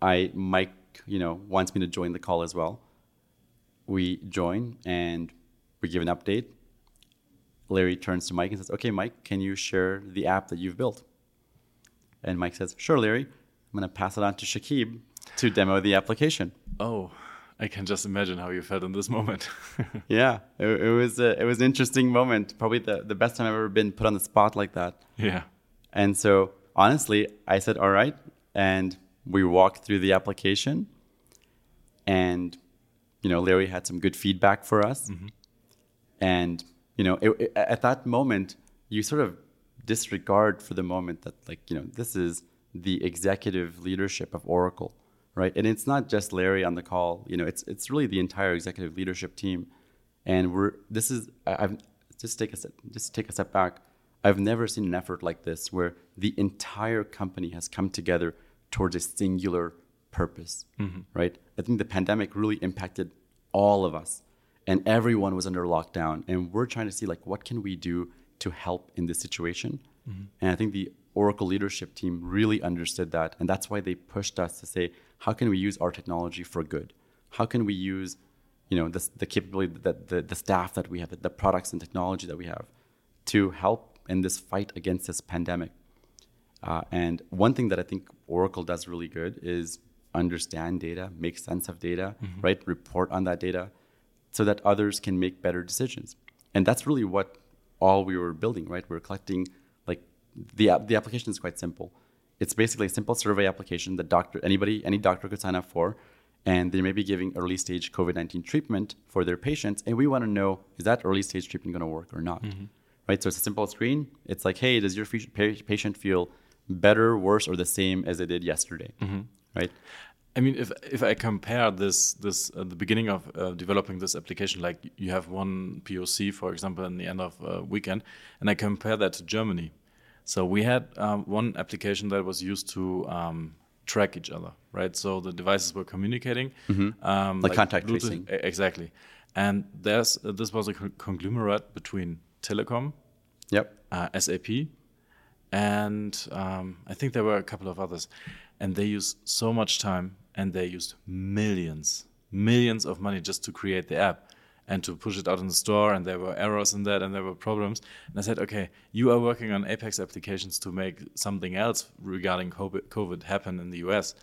I, Mike, you know, wants me to join the call as well. We join and we give an update. Larry turns to Mike and says, Okay, Mike, can you share the app that you've built? And Mike says, Sure, Larry. I'm going to pass it on to Shakeeb to demo the application. Oh, I can just imagine how you felt in this moment. Yeah, it, it was a, it was an interesting moment. Probably the, the best time I've ever been put on the spot like that. yeah. And so honestly, I said, "All right," and we walked through the application, and you know, Larry had some good feedback for us, mm-hmm. and you know, it, it- at that moment, you sort of disregard for the moment that like you know this is the executive leadership of Oracle, right? And it's not just Larry on the call. You know, it's it's really the entire executive leadership team, and we're this is I've just take a step, just take a step back. I've never seen an effort like this where the entire company has come together towards a singular purpose, mm-hmm. right? I think the pandemic really impacted all of us, and everyone was under lockdown, and we're trying to see like what can we do to help in this situation. Mm-hmm. And I think the Oracle leadership team really understood that, and that's why they pushed us to say, how can we use our technology for good? How can we use you know the, the capability that the, the staff that we have the, products and technology that we have to help in this fight against this pandemic uh, and one thing that i think oracle does really good is understand data, make sense of data, right? Report on that data so that others can make better decisions. And that's really what all we were building, right? We are collecting like the the application is quite simple. It's basically a simple survey application that doctor anybody any doctor could sign up for and they may be giving early stage COVID-19 treatment for their patients and we want to know is that early stage treatment going to work or not. Right? So it's a simple screen. It's like, "Hey, does your patient feel better, worse or the same as they did yesterday?" Right? I mean, if if I compare this this uh, the beginning of uh, developing this application, like you have one POC, for example, in the end of uh, weekend, and I compare that to Germany. So we had um, one application that was used to um, track each other, right? So the devices were communicating, um, Like contact Bluetooth- tracing. exactly. And there's uh, this was a conglomerate between Telekom, Yep. uh, SAP, and um, I think there were a couple of others. And they used so much time and they used millions, millions of money just to create the app and to push it out in the store. And there were errors in that and there were problems. And I said, okay, you are working on Apex applications to make something else regarding COVID, happen in the US.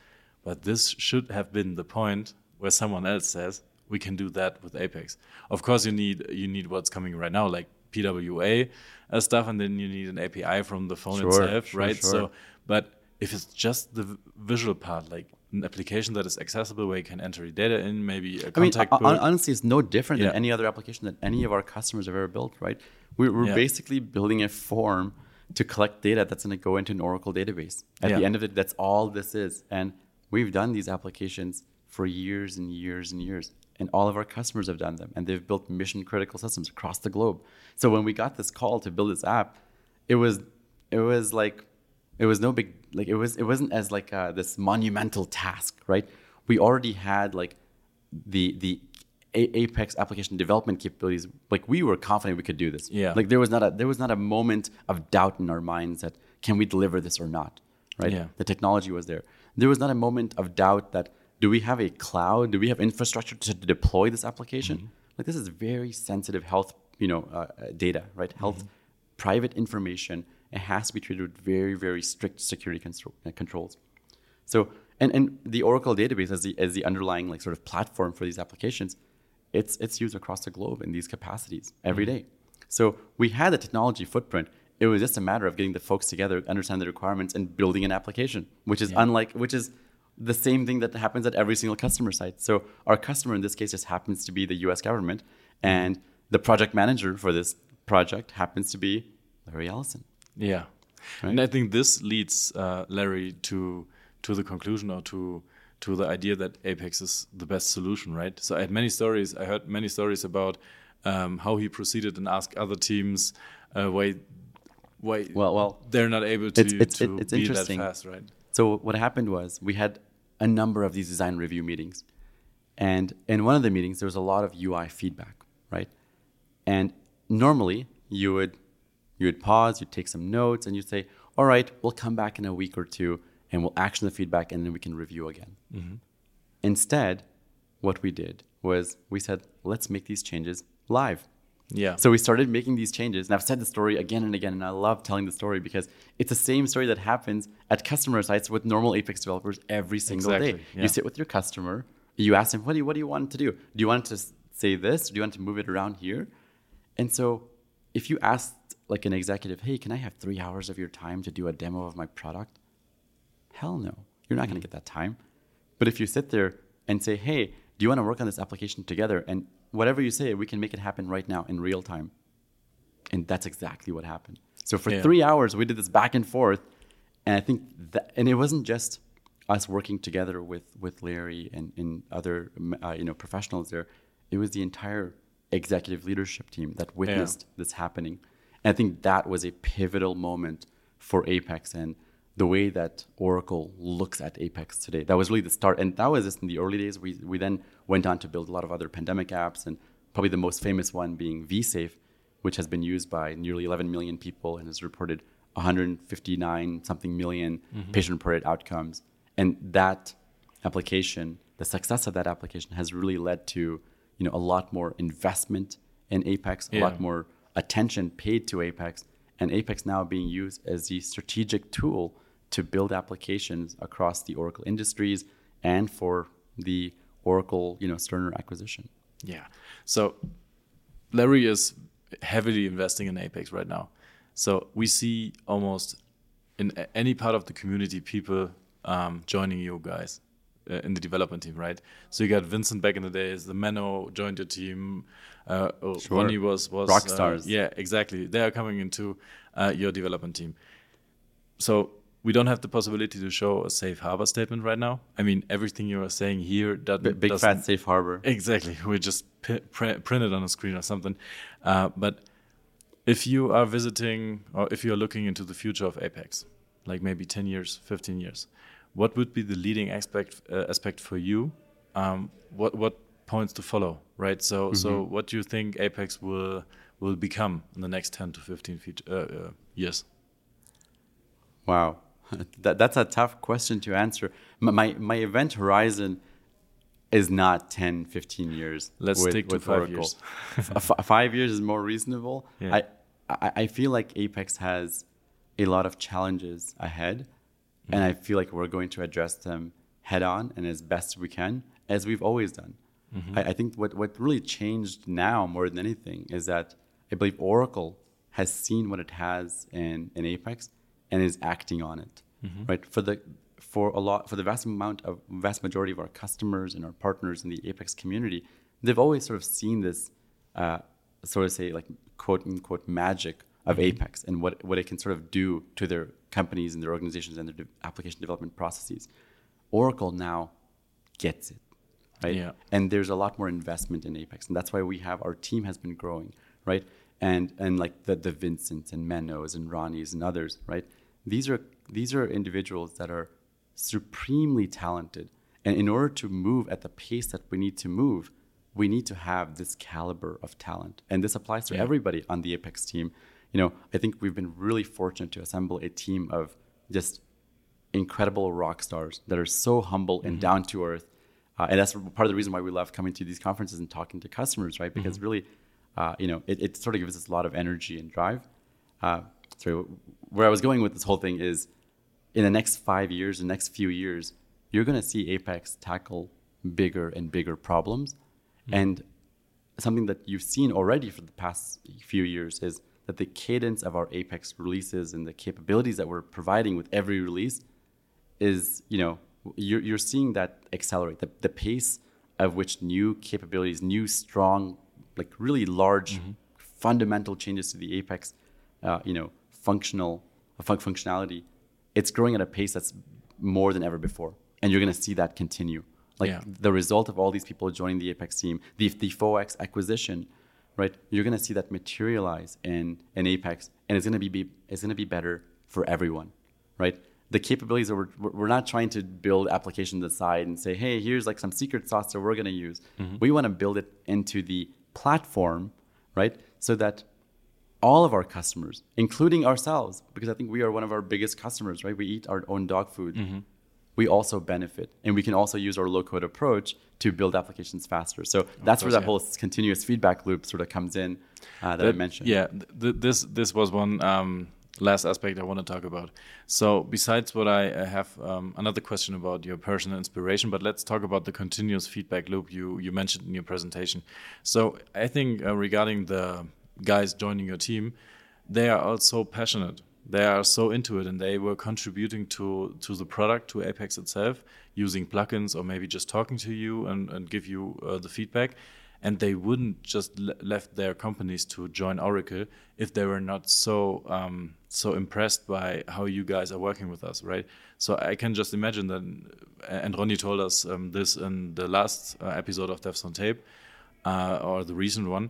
But this should have been the point where someone else says, we can do that with Apex. Of course, you need you need what's coming right now, like PWA uh, stuff, and then you need an API from the phone Sure, itself, sure, right? sure. So, but if it's just the visual part, like an application that is accessible where you can enter your data in, maybe a mean, contact uh, hon- book. honestly, it's no different Yeah. than any other application that any of our customers have ever built, right? We're, we're Yeah. basically building a form to collect data that's going to go into an Oracle database. At the end of it, that's all this is. And we've done these applications for years and years and years. And all of our customers have done them. And they've built mission critical systems across the globe. So when we got this call to build this app, it was it was like it was no big like it was it wasn't as like uh, this monumental task right we already had like the the A- apex application development capabilities like we were confident we could do this Yeah. like there was not a there was not a moment of doubt in our minds that can we deliver this or not right Yeah. the technology was there there was not a moment of doubt that do we have a cloud do we have infrastructure to deploy this application Mm-hmm. like this is very sensitive health you know uh, data right health Mm-hmm. private information it has to be treated with very very strict security control, uh, controls. So and, and the oracle database as the as the underlying like sort of platform for these applications it's it's used across the globe in these capacities every Mm-hmm. day. So we had a technology footprint. It was just a matter of getting the folks together understand the requirements and building an application which is unlike which is the same thing that happens at every single customer site. So our customer in this case just happens to be the us government and the project manager for this project happens to be larry ellison Yeah, and I think this leads uh, Larry to to the conclusion or to to the idea that Apex is the best solution, right? So I had many stories. I heard many stories about um, how he proceeded and asked other teams uh, why why well well they're not able to, It's- it's- to it's be that interesting. fast, right? So what happened was we had a number of these design review meetings, and in one of the meetings there was a lot of UI feedback, right? And normally you would you would pause, you'd take some notes, and you'd say, "All right, we'll come back in a week or two, and we'll action the feedback, and then we can review again." Mm-hmm. Instead, what we did was we said, "Let's make these changes live." Yeah. So we started making these changes, and I've said the story again and again, and I love telling the story because it's the same story that happens at customer sites with normal Apex developers every single day. Yeah. You sit with your customer, you ask them, "What do you what do you want to do? Do you want to say this? Do you want to move it around here?" And so, if you asked like an executive, "Hey, can I have three hours of your time to do a demo of my product?" Hell no, you're not going to get that time. But if you sit there and say, "Hey, do you want to work on this application together?" and whatever you say, we can make it happen right now in real time. And that's exactly what happened. So for Yeah. three hours, we did this back and forth, and I think that, and it wasn't just us working together with with Larry and, and other uh, you know professionals there. It was the entire executive leadership team that witnessed this happening. And I think that was a pivotal moment for Apex and the way that Oracle looks at Apex today. That was really the start. And that was just in the early days. We, we then went on to build a lot of other pandemic apps, and probably the most famous one being vSafe, which has been used by nearly 11 million people and has reported 159 something million mm-hmm. patient reported outcomes. And that application, the success of that application has really led to you know a lot more investment in Apex, a Yeah. lot more attention paid to Apex, and Apex now being used as the strategic tool to build applications across the Oracle industries and for the Oracle, you know, Cerner acquisition. Yeah. So Larry is heavily investing in Apex right now. So we see almost in any part of the community people um, joining you guys uh, in the development team, right? So you got Vincent back in the days, the Menno joined your team. Uh, oh, Sure. Ronny was was Rock uh, stars. yeah, exactly. They are coming into uh, your development team. So we don't have the possibility to show a safe harbor statement right now. I mean, everything you are saying here doesn't B- big fat safe harbor. Exactly. We just print it on a screen or something. Uh, but if you are visiting or if you are looking into the future of Apex, like maybe 10 years, 15 years, what would be the leading aspect uh, aspect for you? Um, what what points to follow, right? So so what do you think Apex will will become in the next 10 to 15 feet, uh, uh, years? Wow, that, that's a tough question to answer. My, my, my event horizon is not 10, 15 years. Let's with, stick to with five Oracle. years. Five years is more reasonable. Yeah. I, I, I feel like Apex has a lot of challenges ahead, Mm-hmm. and I feel like we're going to address them head on and as best we can, as we've always done. Mm-hmm. I, I think what, what really changed now more than anything is that I believe Oracle has seen what it has in, in Apex and is acting on it. Mm-hmm. Right for the for a lot for the vast amount of vast majority of our customers and our partners in the Apex community, they've always sort of seen this uh, sort of say like quote unquote magic of Apex and what what it can sort of do to their companies and their organizations and their de- application development processes. Oracle now gets it, right? Yeah. And there's a lot more investment in Apex, and that's why we have our team has been growing, right? And and like the the Vincents and Mennos and Ronnys and others, right? These are these are individuals that are supremely talented, and in order to move at the pace that we need to move, we need to have this caliber of talent, and this applies to Yeah. everybody on the Apex team. You know, I think we've been really fortunate to assemble a team of just incredible rock stars that are so humble and down to earth. Uh, and that's part of the reason why we love coming to these conferences and talking to customers, right? Because really, uh, you know, it, it sort of gives us a lot of energy and drive. Uh, so where I was going with this whole thing is, in the next five years, the next few years, you're going to see Apex tackle bigger and bigger problems, and something that you've seen already for the past few years is that the cadence of our Apex releases and the capabilities that we're providing with every release is, you know, you're, you're seeing that accelerate. The, the pace of which new capabilities, new, strong, like really large, fundamental changes to the Apex, uh, you know, functional fun- functionality, it's growing at a pace that's more than ever before, and you're going to see that continue. Like Yeah. the result of all these people joining the Apex team, the the FOEX acquisition, right? You're going to see that materialize in in Apex, and it's going to be, be it's going to be better for everyone, right? The capabilities that we're we're we're not trying to build applications aside and say, hey, here's like some secret sauce that we're going to use. Mm-hmm. We want to build it into the platform, right? So that all of our customers, including ourselves, because I think we are one of our biggest customers, right? We eat our own dog food. Mm-hmm. We also benefit, and we can also use our low-code approach to build applications faster. So that's where that yeah. whole continuous feedback loop sort of comes in uh, that I mentioned. Yeah, th- this this was one um, last aspect I want to talk about. So besides what I, I have um, another question about your personal inspiration, but let's talk about the continuous feedback loop you you mentioned in your presentation. So I think uh, regarding the guys joining your team, they are also passionate. They are so into it, and they were contributing to to the product, to Apex itself, using plugins or maybe just talking to you and, and give you uh, the feedback and they wouldn't just le- left their companies to join Oracle if they were not so um, so impressed by how you guys are working with us, right? So I can just imagine that, and Ronny told us um, this in the last uh, episode of Devs on Tape, uh, or the recent one,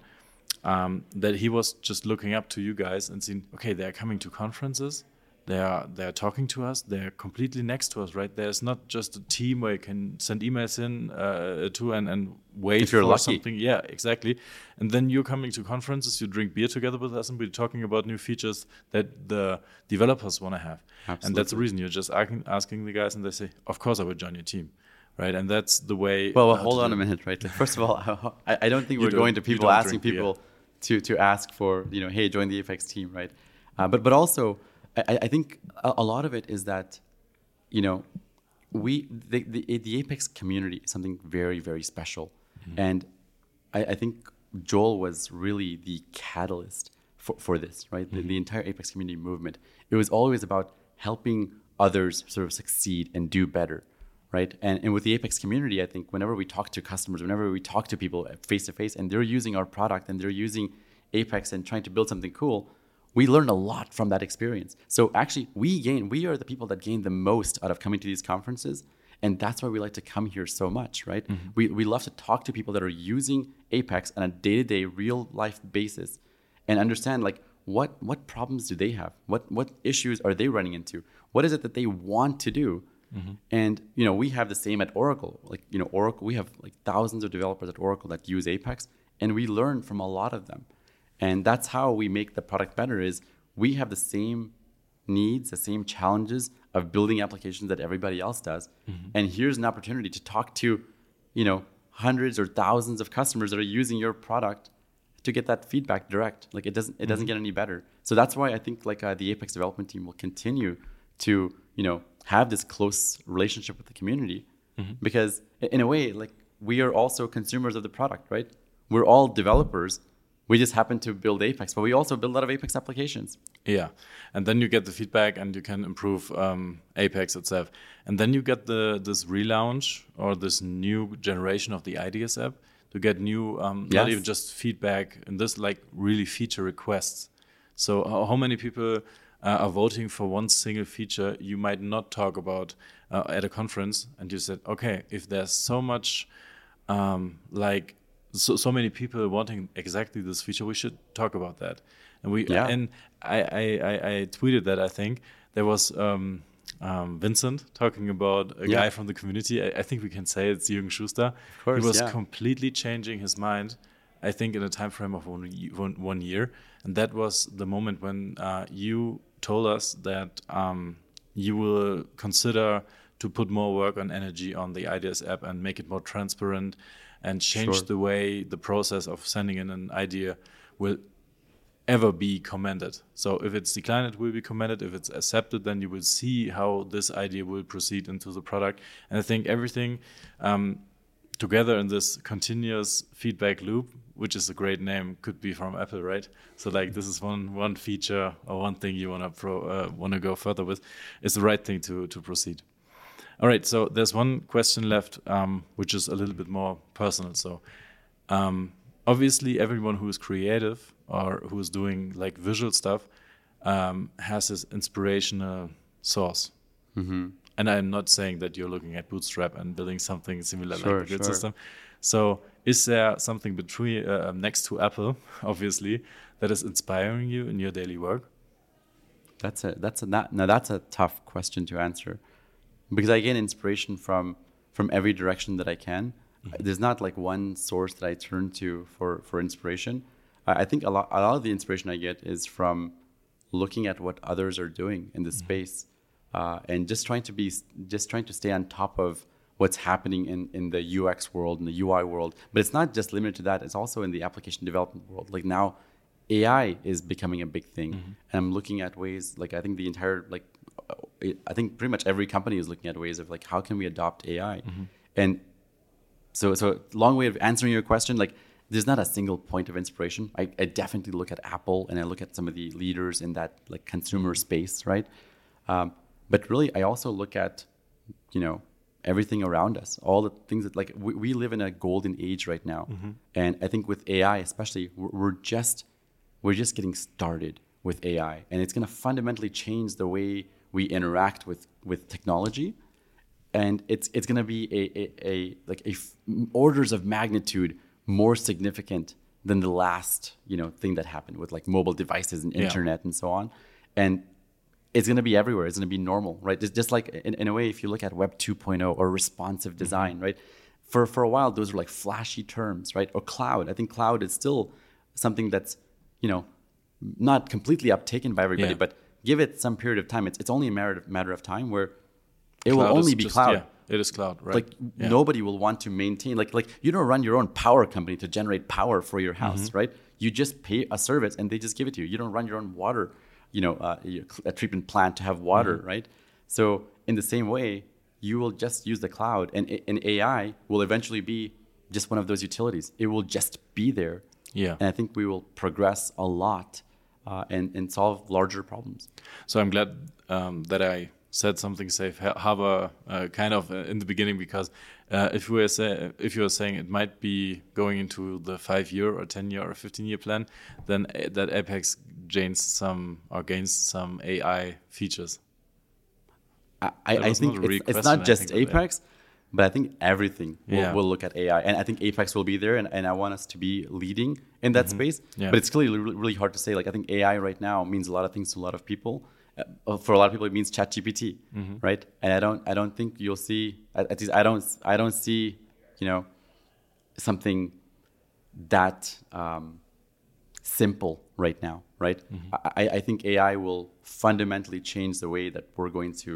um, that he was just looking up to you guys and seeing, okay, they are coming to conferences. They are they are talking to us. They're completely next to us, right? There's not just a team where you can send emails in uh, to and, and wait If you're for lucky. something. Yeah, exactly. And then you're coming to conferences, you drink beer together with us, and we're talking about new features that the developers want to have. Absolutely. And that's the reason you're just asking, asking the guys, and they say, "Of course, I would join your team." Right, and that's the way. Well, well hold on a minute, right? First of all, I, I don't think we're don't- going to people asking beer. To to ask for you know, hey, join the Apex team, right? Uh, but but also, I, I think a, a lot of it is that, you know, we the, the, the apex community is something very very special. And I, I think joel was really the catalyst for, for this right? The, the entire apex community movement. It was always about helping others sort of succeed and do better right and, and with the apex community i think whenever we talk to customers whenever we talk to people face to face and they're using our product and they're using apex and trying to build something cool we learn a lot from that experience. So actually, we gain. We are the people that gain the most out of coming to these conferences, and that's why we like to come here so much, right? Mm-hmm. We we love to talk to people that are using Apex on a day-to-day, real-life basis, and understand like what what problems do they have? What what issues are they running into? What is it that they want to do? Mm-hmm. And you know, we have the same at Oracle. Like you know, Oracle, we have like thousands of developers at Oracle that use Apex, and we learn from a lot of them. And that's how we make the product better is we have the same needs the same challenges of building applications that everybody else does. Mm-hmm. And here's an opportunity to talk to you know hundreds or thousands of customers that are using your product to get that feedback direct. Like it doesn't it doesn't mm-hmm. get any better. So that's why i think like uh, the apex development team will continue to you know have this close relationship with the community because in a way like we are also consumers of the product right? We're all developers. We just happen to build apex but we also build a lot of apex applications. Yeah, and then you get the feedback, and you can improve um, Apex itself. And then you get the this relaunch or this new generation of the ideas app to get new, um, not even just feedback, and this like really feature requests. So how many people uh, are voting for one single feature you might not talk about uh, at a conference? And you said, okay, if there's so much um, like so, so many people wanting exactly this feature, we should talk about that. And we Yeah. and I, I, I, I tweeted that I think there was um, um, Vincent talking about a Yeah. guy from the community. I, I think we can say it's Jürgen Schuster. course, he was yeah. completely changing his mind. I think in a time frame of one, one, one year, and that was the moment when uh, you told us that um, you will consider to put more work on energy on the ideas app and make it more transparent and change Sure. the way the process of sending in an idea will ever be commended. So if it's declined, it will be commended. If it's accepted, then you will see how this idea will proceed into the product. And I think everything um, together in this continuous feedback loop, which is a great name, could be from Apple, right? So like this is one one feature or one thing you want to pro uh, want to go further with, is the right thing to to proceed. All right, so there's one question left, um, which is a little bit more personal. So, um, obviously, everyone who is creative or who is doing like visual stuff um, has this inspirational source. Mm-hmm. And I'm not saying that you're looking at Bootstrap and building something similar Sure, like the grid sure. system. So, is there something between uh, next to Apple, obviously, that is inspiring you in your daily work? That's a that's a that, now that's a tough question to answer because I get inspiration from from every direction that I can. There's not like one source that I turn to for for inspiration. I I think a lot a lot of the inspiration I get is from looking at what others are doing in this space uh, and just trying to be just trying to stay on top of what's happening in, in the UX world and the UI world. But it's not just limited to that. It's also in the application development world. Like now, AI is becoming a big thing, and I'm looking at ways like I think the entire like uh, I think pretty much every company is looking at ways of like how can we adopt AI, and so so long way of answering your question like there's not a single point of inspiration I, I definitely look at apple and i look at some of the leaders in that like consumer space right um, but really i also look at you know everything around us all the things that like we, we live in a golden age right now. Mm-hmm. And i think with ai especially we're, we're just we're just getting started with ai and it's going to fundamentally change the way we interact with with technology. And it's it's going to be a, a, a like a f- orders of magnitude more significant than the last you know thing that happened with like mobile devices and Yeah. internet and so on. And it's going to be everywhere. It's going to be normal right? Just, just like in, in a way if you look at web 2.0 or responsive design right? For for a while those were like flashy terms right? Or cloud. I think cloud is still something that's you know not completely uptaken by everybody Yeah. but give it some period of time. It's, it's only a matter of, matter of time where it will Cloud is only be just- cloud. Yeah, it is cloud, right? like Yeah. nobody will want to maintain like like you don't run your own power company to generate power for your house Mm-hmm. right? You just pay a service and they just give it to you. You don't run your own water you know uh, a treatment plant to have water Mm-hmm. right so in the same way you will just use the cloud, and and AI will eventually be just one of those utilities. It will just be there. Yeah. And I think we will progress a lot uh, and and solve larger problems. So I'm glad um, that I said something safe harbor uh, kind of uh, in the beginning because uh, if we were say, if you were saying it might be going into the five year or ten year or fifteen year plan, then uh, that Apex gains some or gains some AI features. I, I think not it's, it's, not just Apex, but I think everything will, yeah. will, look at AI, and I think Apex will be there, and, and I want us to be leading in that mm -hmm. space. Yeah. But it's clearly really, really hard to say. Like I think AI right now means a lot of things to a lot of people uh, for a lot of people it means ChatGPT, mm-hmm. right? And I don't I don't think you'll see at least I don't I don't see you know something that um, simple right now, right? Mm-hmm. I, I think AI will fundamentally change the way that we're going to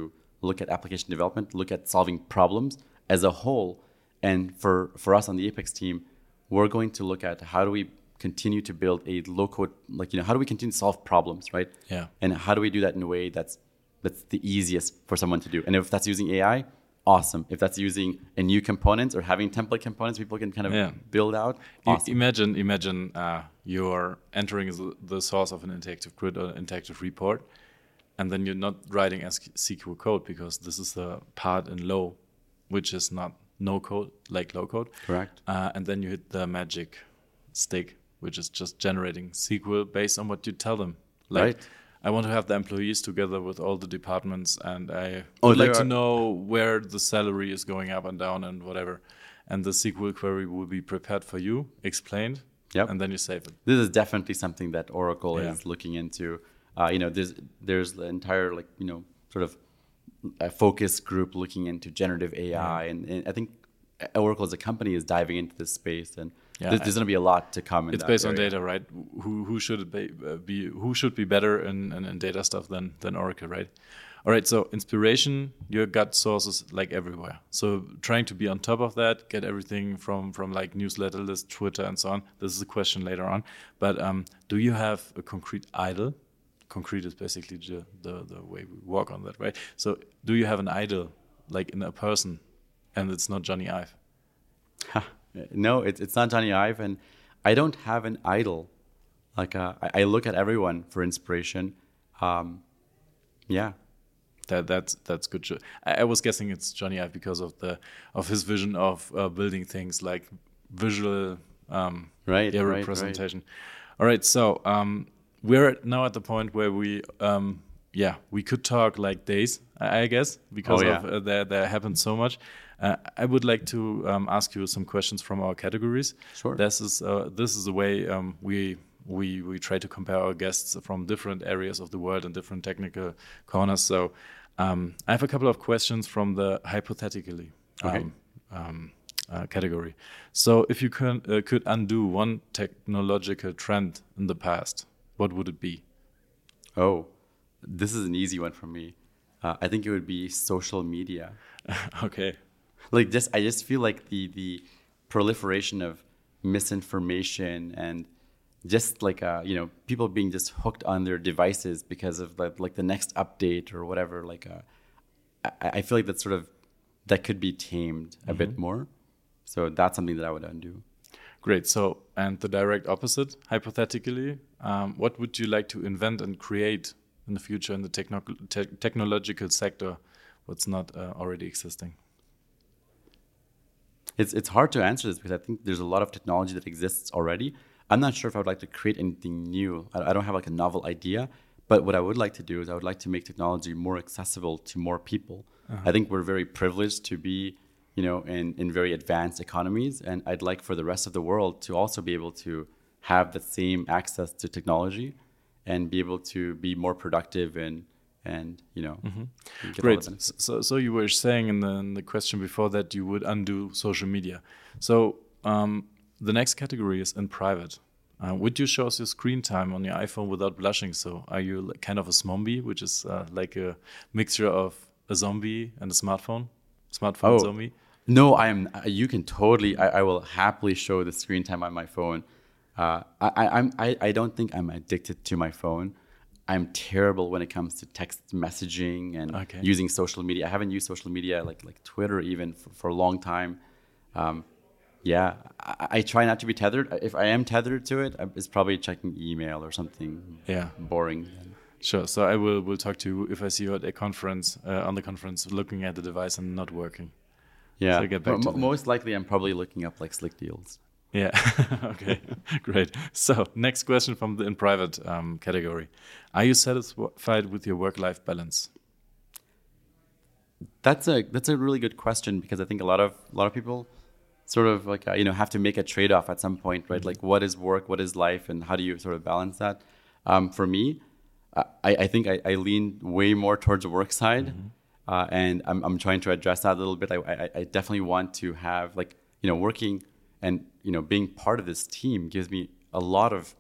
look at application development, look at solving problems as a whole. And for, for us on the Apex team, we're going to look at how do we continue to build a low code like you know how do we continue to solve problems right yeah and how do we do that in a way that's that's the easiest for someone to do and if that's using ai awesome if that's using a new component or having template components people can kind of yeah. build out awesome. imagine imagine uh, you're entering the source of an interactive grid or interactive report and then you're not writing SQL code because this is the part in low which is not no code like low code correct uh, and then you hit the magic stick which is just generating SQL based on what you tell them. Like, right. I want to have the employees together with all the departments, and I oh, would like to know where the salary is going up and down and whatever. And the SQL query will be prepared for you, explained, yep. and then you save it. This is definitely something that Oracle yeah. is looking into. Uh, you know, there's there's the entire like you know sort of a focus group looking into generative AI, yeah. and, and I think Oracle as a company is diving into this space and yeah, there's, there's going to be a lot to come. it's based area. on data, right? Who who should be, uh, be who should be better in, in, in, data stuff than than Oracle, right? All right, so inspiration, your gut sources like everywhere. So trying to be on top of that, get everything from from like newsletter list, Twitter, and so on. This is a question later on. But um, do you have a concrete idol? Concrete is basically the, the the way we work on that, right? So do you have an idol, like in a person, and it's not Jony Ive? No, it's it's not Jony Ive, and I don't have an idol. Like uh, I, I, look at everyone for inspiration. Um, yeah, that that's that's good. I, I, was guessing it's Jony Ive because of the of his vision of uh, building things like visual um, right, yeah, right representation. Right. All right, so um, we're now at the point where we um, yeah we could talk like days, I, guess, because oh, yeah. of uh, there there happened so much. Uh, I would like to um, ask you some questions from our categories. Sure. This is uh, this is the way um, we we we try to compare our guests from different areas of the world and different technical corners. So um, I have a couple of questions from the hypothetically okay. Um, um, uh, category. So if you can, uh, could undo one technological trend in the past, what would it be? Oh, this is an easy one for me. Uh, I think it would be social media. okay like just I just feel like the the proliferation of misinformation and just like uh, you know people being just hooked on their devices because of like, like the next update or whatever like uh, I, I feel like that sort of that could be tamed a mm-hmm. bit more. So that's something that i would undo. Great. So and the direct opposite hypothetically um, what would you like to invent and create in the future in the techno- te- technological sector what's not uh, already existing it's it's hard to answer this because I think there's a lot of technology that exists already. I'm not sure if I would like to create anything new. I, I don't have like a novel idea, but what I would like to do is I would like to make technology more accessible to more people. Uh-huh. I think we're very privileged to be, you know, in in very advanced economies, and I'd like for the rest of the world to also be able to have the same access to technology and be able to be more productive and and you know mm-hmm. great. so, so you were saying in the, in the, question before that you would undo social media. So um, the next category is in private. Uh, would you show us your screen time on your iphone without blushing? So are you kind of a zombie which is uh, like a mixture of a zombie and a smartphone smartphone oh, zombie? no i am you can totally I, I will happily show the screen time on my phone. Uh, I, I'm, I, I don't think I'm addicted to my phone I'm terrible when it comes to text messaging and Okay. using social media. I haven't used social media like like Twitter even for, for a long time. Um, yeah, I, I try not to be tethered. If I am tethered to it, it's probably checking email or something. Yeah. boring. Sure. So I will will talk to you if I see you at a conference uh, on the conference looking at the device and not working. Yeah, So get back mo- most likely I'm probably looking up like slick deals. Yeah. okay. Great. So next question from the in private um, category: Are you satisfied with your work life balance? That's a that's a really good question because I think a lot of a lot of people sort of like uh, you know have to make a trade off at some point, right? Like what is work, what is life, and how do you sort of balance that? Um, for me, I, I think I, I lean way more towards the work side, uh, and I'm I'm trying to address that a little bit. I, I I definitely want to have like you know working and you know being part of this team gives me a lot of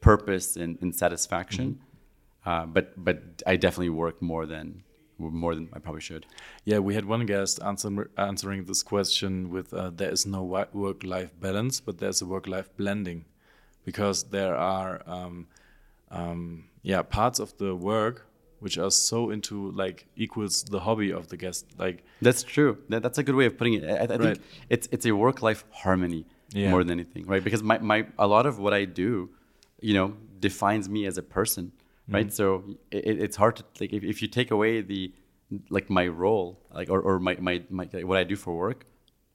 purpose and, and satisfaction. Uh, but but I definitely work more than more than I probably should. Yeah, we had one guest answer, answering this question with uh, there is no work life balance, but there's a work life blending because there are um, um, yeah parts of the work which are so into like equals the hobby of the guest like That's true. That, that's a good way of putting it. I, I think Right. it's it's a work life harmony Yeah. more than anything, right? Because my, my a lot of what I do, you know, defines me as a person, right? So it, it's hard to like if, if you take away the like my role, like or, or my, my my what I do for work,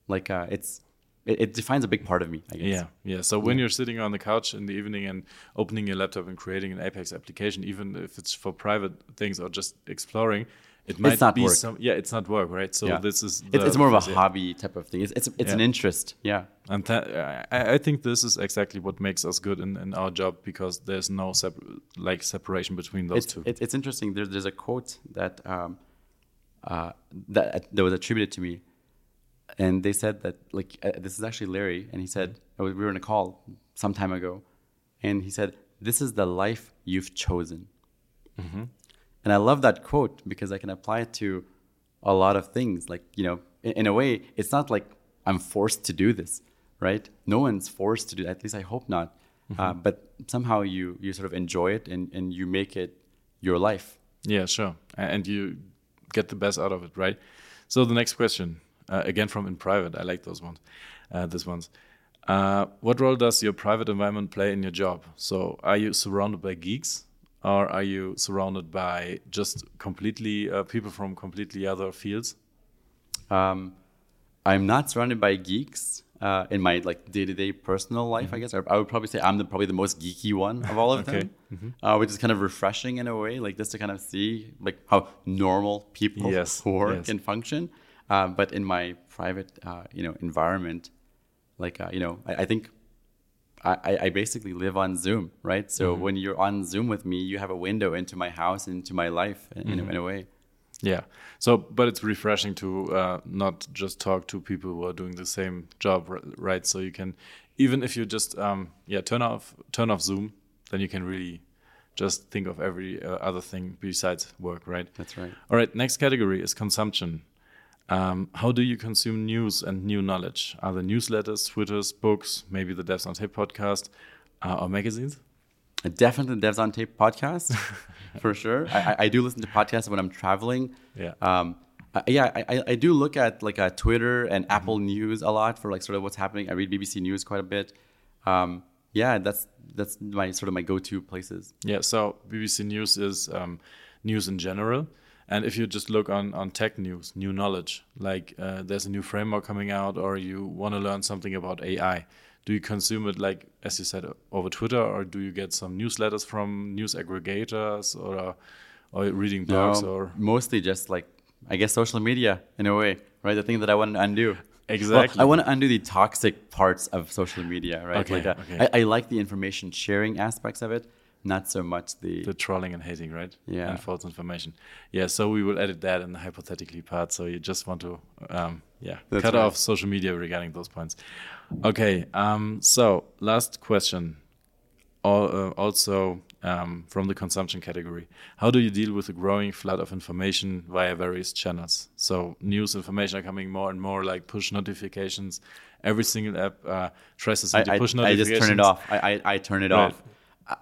like uh, it's it, it defines a big part of me. I guess. Yeah, yeah. So when you're sitting on the couch in the evening and opening your laptop and creating an Apex application, even if it's for private things or just exploring, it might not be work. some. Yeah, it's not work, right? So Yeah. this is. It's, it's more of a yeah. hobby type of thing. It's it's, it's an interest. Yeah. And I, I think this is exactly what makes us good in, in our job because there's no sep- like separation between those it's, two. It's, it's interesting. There's there's a quote that um, uh, that that was attributed to me, and they said that like uh, this is actually Larry, and he said uh, we were in a call some time ago, and he said this is the life you've chosen, and I love that quote because I can apply it to a lot of things. Like you know, in, in a way, it's not like I'm forced to do this, right? No one's forced to do. It, at least I hope not. Uh, but somehow you you sort of enjoy it and and you make it your life. Yeah, sure. And you get the best out of it, right? So the next question, uh, again from in private, I like those ones, uh, this ones. Uh, what role does your private environment play in your job? So are you surrounded by geeks, or are you surrounded by just completely uh, people from completely other fields? Um, I'm not surrounded by geeks uh, in my like day-to-day personal life. I guess I, I would probably say I'm the probably the most geeky one of all of Okay. them, uh, which is kind of refreshing in a way, like just to kind of see like how normal people Yes, work yes. and function. Uh, but in my private, uh, you know, environment, like uh, you know, I, I think I, I- basically live on Zoom, right? So Mm-hmm. when you're on Zoom with me, you have a window into my house, into my life, in, Mm-hmm. a, in a way. Yeah. So, but it's refreshing to uh, not just talk to people who are doing the same job, right? So you can, even if you just, um, yeah, turn off turn off Zoom, then you can really just think of every uh, other thing besides work, right? That's right. All right. Next category is consumption. Um, how do you consume news and new knowledge? Are there newsletters, Twitters, books, maybe the Devs on Tape podcast, uh, or magazines? Definitely the Devs on Tape podcast, for sure. I, I- do listen to podcasts when I'm traveling. Yeah. Um, I, yeah, I, I- I do look at like uh, Twitter and Apple News a lot for like sort of what's happening. I read BBC News quite a bit. Um, yeah, that's that's my sort of my go-to places. Yeah, so BBC News is um, news in general. And if you just look on, on tech news, new knowledge, like uh, there's a new framework coming out, or you want to learn something about AI, do you consume it like, as you said, over Twitter, or do you get some newsletters from news aggregators, or or reading blogs, No, or mostly just like I guess social media in a way, right? The thing that I want to undo. Exactly. Well, I want to undo the toxic parts of social media, right? Okay, like, uh, okay. I, I like the information sharing aspects of it, not so much the. the trolling and hating, right? Yeah. And false information. Yeah, so we will edit that in the hypothetically part. So you just want to, um, yeah, That's cut right. off social media regarding those points. Okay. Um, so last question. Al- uh, also um, from the consumption category, how do you deal with the growing flood of information via various channels? So news information are coming more and more, like push notifications. Every single app uh, tries to send you I, push notifications. I just turn it off. I, I, I turn it Right. off.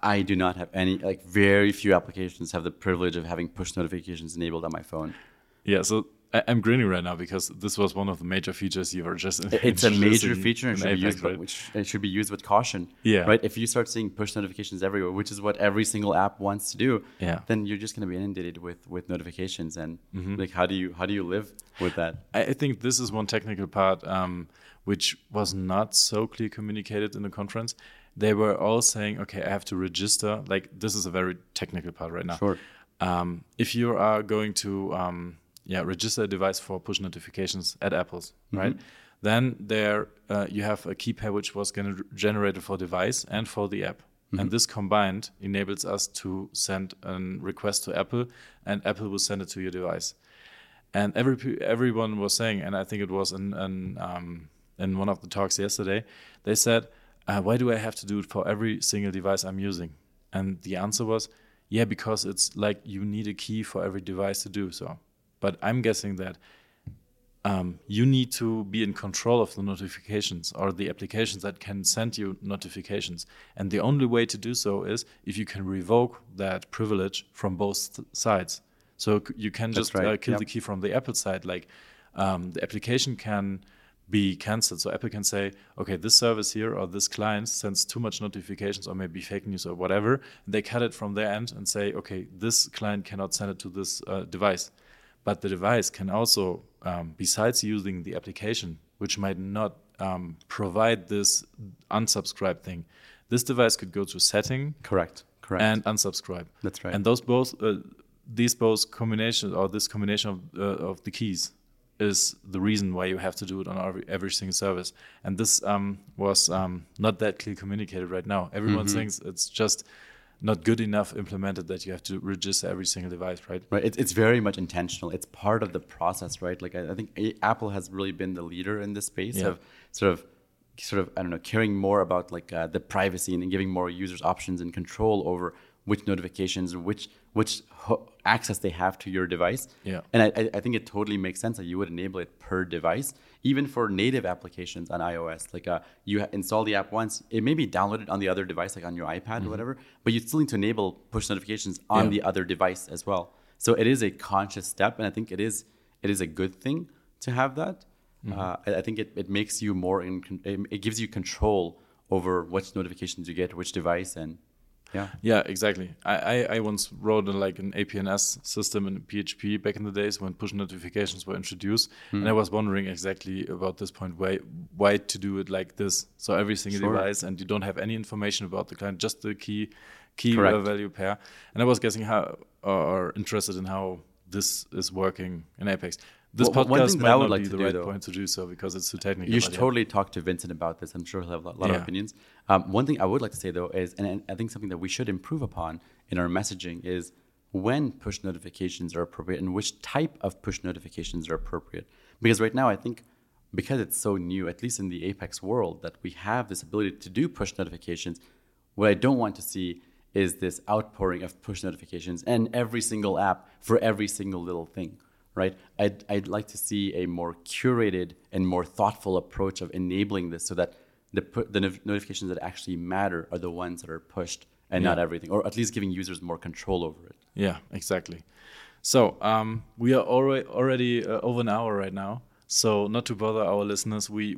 I do not have any. Like very few applications have the privilege of having push notifications enabled on my phone. Yeah, so I, am grinning right now because this was one of the major features you were just. It's a major feature and should Apex, be used, right? which it should be used with caution. Yeah. Right. If you start seeing push notifications everywhere, which is what every single app wants to do, yeah. then you're just going to be inundated with with notifications and mm-hmm. like how do you how do you live with that? I, I think this is one technical part um, which was not so clear communicated in the conference. They were all saying, "Okay, I have to register." Like this is a very technical part right now. Sure. Um, if you are going to um, yeah register a device for push notifications at Apple's, mm-hmm. right? Then there uh, you have a key pair which was going to generate for device and for the app. Mm-hmm. And this combined enables us to send a request to Apple, and Apple will send it to your device. And every everyone was saying, and I think it was in in, um, in one of the talks yesterday, they said, uh, "Why do I have to do it for every single device I'm using?" And the answer was, "Yeah, because it's like you need a key for every device to do so." But I'm guessing that um, you need to be in control of the notifications or the applications that can send you notifications. And the only way to do so is if you can revoke that privilege from both sides. So you can just right. uh, kill yep. the key from the Apple side. Like um, the application can be cancelled. So Apple can say, okay, this service here or this client sends too much notifications or maybe fake news or whatever. And they cut it from their end and say, okay, this client cannot send it to this uh, device. But the device can also, um, besides using the application, which might not um, provide this unsubscribe thing, this device could go to setting, correct, correct, and unsubscribe. That's right. And those both, uh, these both combinations or this combination of, uh, of the keys is the reason why you have to do it on every, every single service. And this um, was um, not that clearly communicated right now. Everyone mm -hmm. thinks it's just not good enough implemented that you have to register every single device, right? Right. It's, it's very much intentional. It's part of the process, right? Like I, I think Apple has really been the leader in this space yeah. of sort of sort of I don't know caring more about like uh, the privacy and giving more users options and control over which notifications which which access they have to your device. Yeah. And I, I think it totally makes sense that you would enable it per device, even for native applications on iOS. Like uh, you install the app once, it may be downloaded on the other device, like on your iPad mm-hmm. or whatever, but you still need to enable push notifications on yeah. the other device as well. So it is a conscious step, and I think it is it is a good thing to have that. Mm-hmm. Uh, I, I, think it, it makes you more in, it gives you control over which notifications you get, which device, and yeah. Yeah, exactly. I, I, I once wrote a, like an APNS system in PHP back in the days when push notifications were introduced, mm. and I was wondering exactly about this point why why to do it like this. So every single sure. device, and you don't have any information about the client, just the key key value pair. And I was guessing how or interested in how this is working in Apex. This well, podcast might not like be the do, right though, point to do so because it's too technical. You should totally talk to Vincent about this. I'm sure he'll have a lot yeah. of opinions. Um, one thing I would like to say though is, and I think something that we should improve upon in our messaging is when push notifications are appropriate and which type of push notifications are appropriate. Because right now, I think because it's so new, at least in the Apex world, that we have this ability to do push notifications. What I don't want to see is this outpouring of push notifications and every single app for every single little thing right? I'd, I'd like to see a more curated and more thoughtful approach of enabling this so that the, the notifications that actually matter are the ones that are pushed and yeah. not everything, or at least giving users more control over it. Yeah, exactly. So um, we are already, already uh, over an hour right now. So not to bother our listeners, we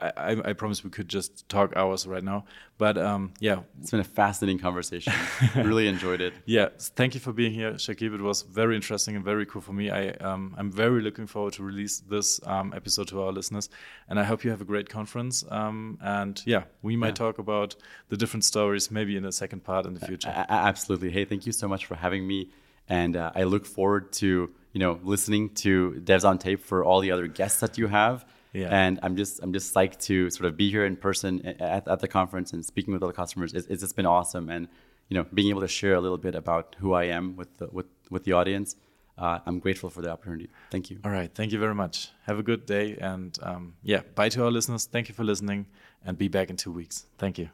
I, I, promise we could just talk hours right now. But um, yeah, it's been a fascinating conversation. really enjoyed it. Yeah, thank you for being here, Shakeeb. It was very interesting and very cool for me. I um, I'm very looking forward to release this um, episode to our listeners, and I hope you have a great conference. Um, and yeah, we might yeah. talk about the different stories maybe in a second part in the future. Uh, absolutely. Hey, thank you so much for having me, and uh, I look forward to you know listening to Devs on Tape for all the other guests that you have. Yeah. And I'm just I'm just psyched to sort of be here in person at, at the conference and speaking with other customers. It's, it's just been awesome, and you know being able to share a little bit about who I am with the, with with the audience. Uh, I'm grateful for the opportunity. Thank you. All right. Thank you very much. Have a good day. And um, yeah, bye to our listeners. Thank you for listening and be back in two weeks. Thank you.